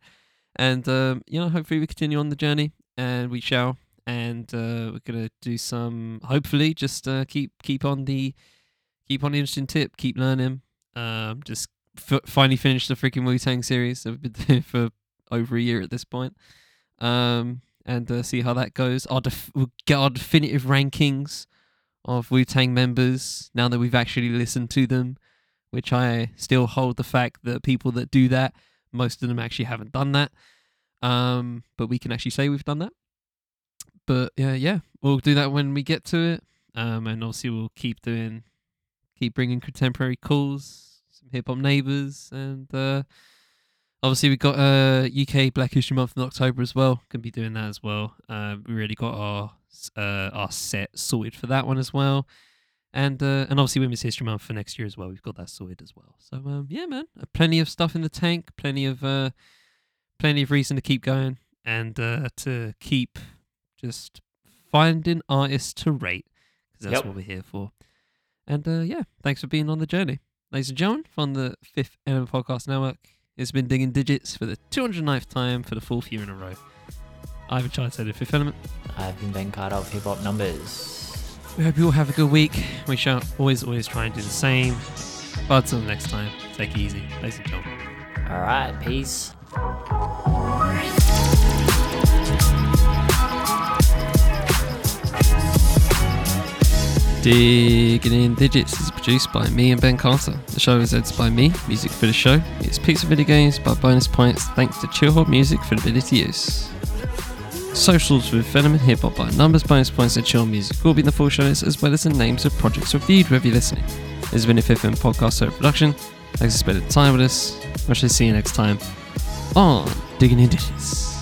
And um, you know, hopefully we continue on the journey, and we shall. And uh, we're gonna do some. Hopefully, just uh, keep keep on the keep on the interesting tip, keep learning. Um, just f- finally finished the freaking Wu Tang series. I've been it for over a year at this point. Um, and uh, see how that goes. Our def- we'll get our definitive rankings of Wu Tang members now that we've actually listened to them, which I still hold the fact that people that do that, most of them actually haven't done that. Um, but we can actually say we've done that. But yeah, yeah, we'll do that when we get to it. Um, and obviously we'll keep doing, keep bringing contemporary calls, some hip hop neighbors, and uh, obviously we've got uh UK Black History Month in October as well. Gonna be doing that as well. Uh, we already got our uh our set sorted for that one as well. And uh, and obviously Women's History Month for next year as well. We've got that sorted as well. So um, yeah, man, uh, plenty of stuff in the tank. Plenty of uh, plenty of reason to keep going and uh, to keep just finding artists to rate because that's Yep. what we're here for. And uh, yeah, thanks for being on the journey, ladies and gentlemen, from the Fifth Element Podcast Network. It's been digging digits for the 209th time for the fourth year in a row. I've been to say the Fifth Element. I've been Ben Carter of Hip Hop Numbers. We hope you all have a good week. We shall always, always try and do the same. But until next time, take it easy, ladies and gentlemen. All right, peace. Digging in Digits is produced by me and Ben Carter. The show is edited by me. Music for the show is Pixel Video Games by Bonus Points thanks to Chillhop Music for the ability use. Socials with Venom and Hip Hop by Numbers, Bonus Points, and Chill Music will be in the full show notes as well as the names of projects reviewed wherever you're listening. This has been a Fifth M podcast so production. Thanks for spending time with us. I shall see you next time on Digging in Digits.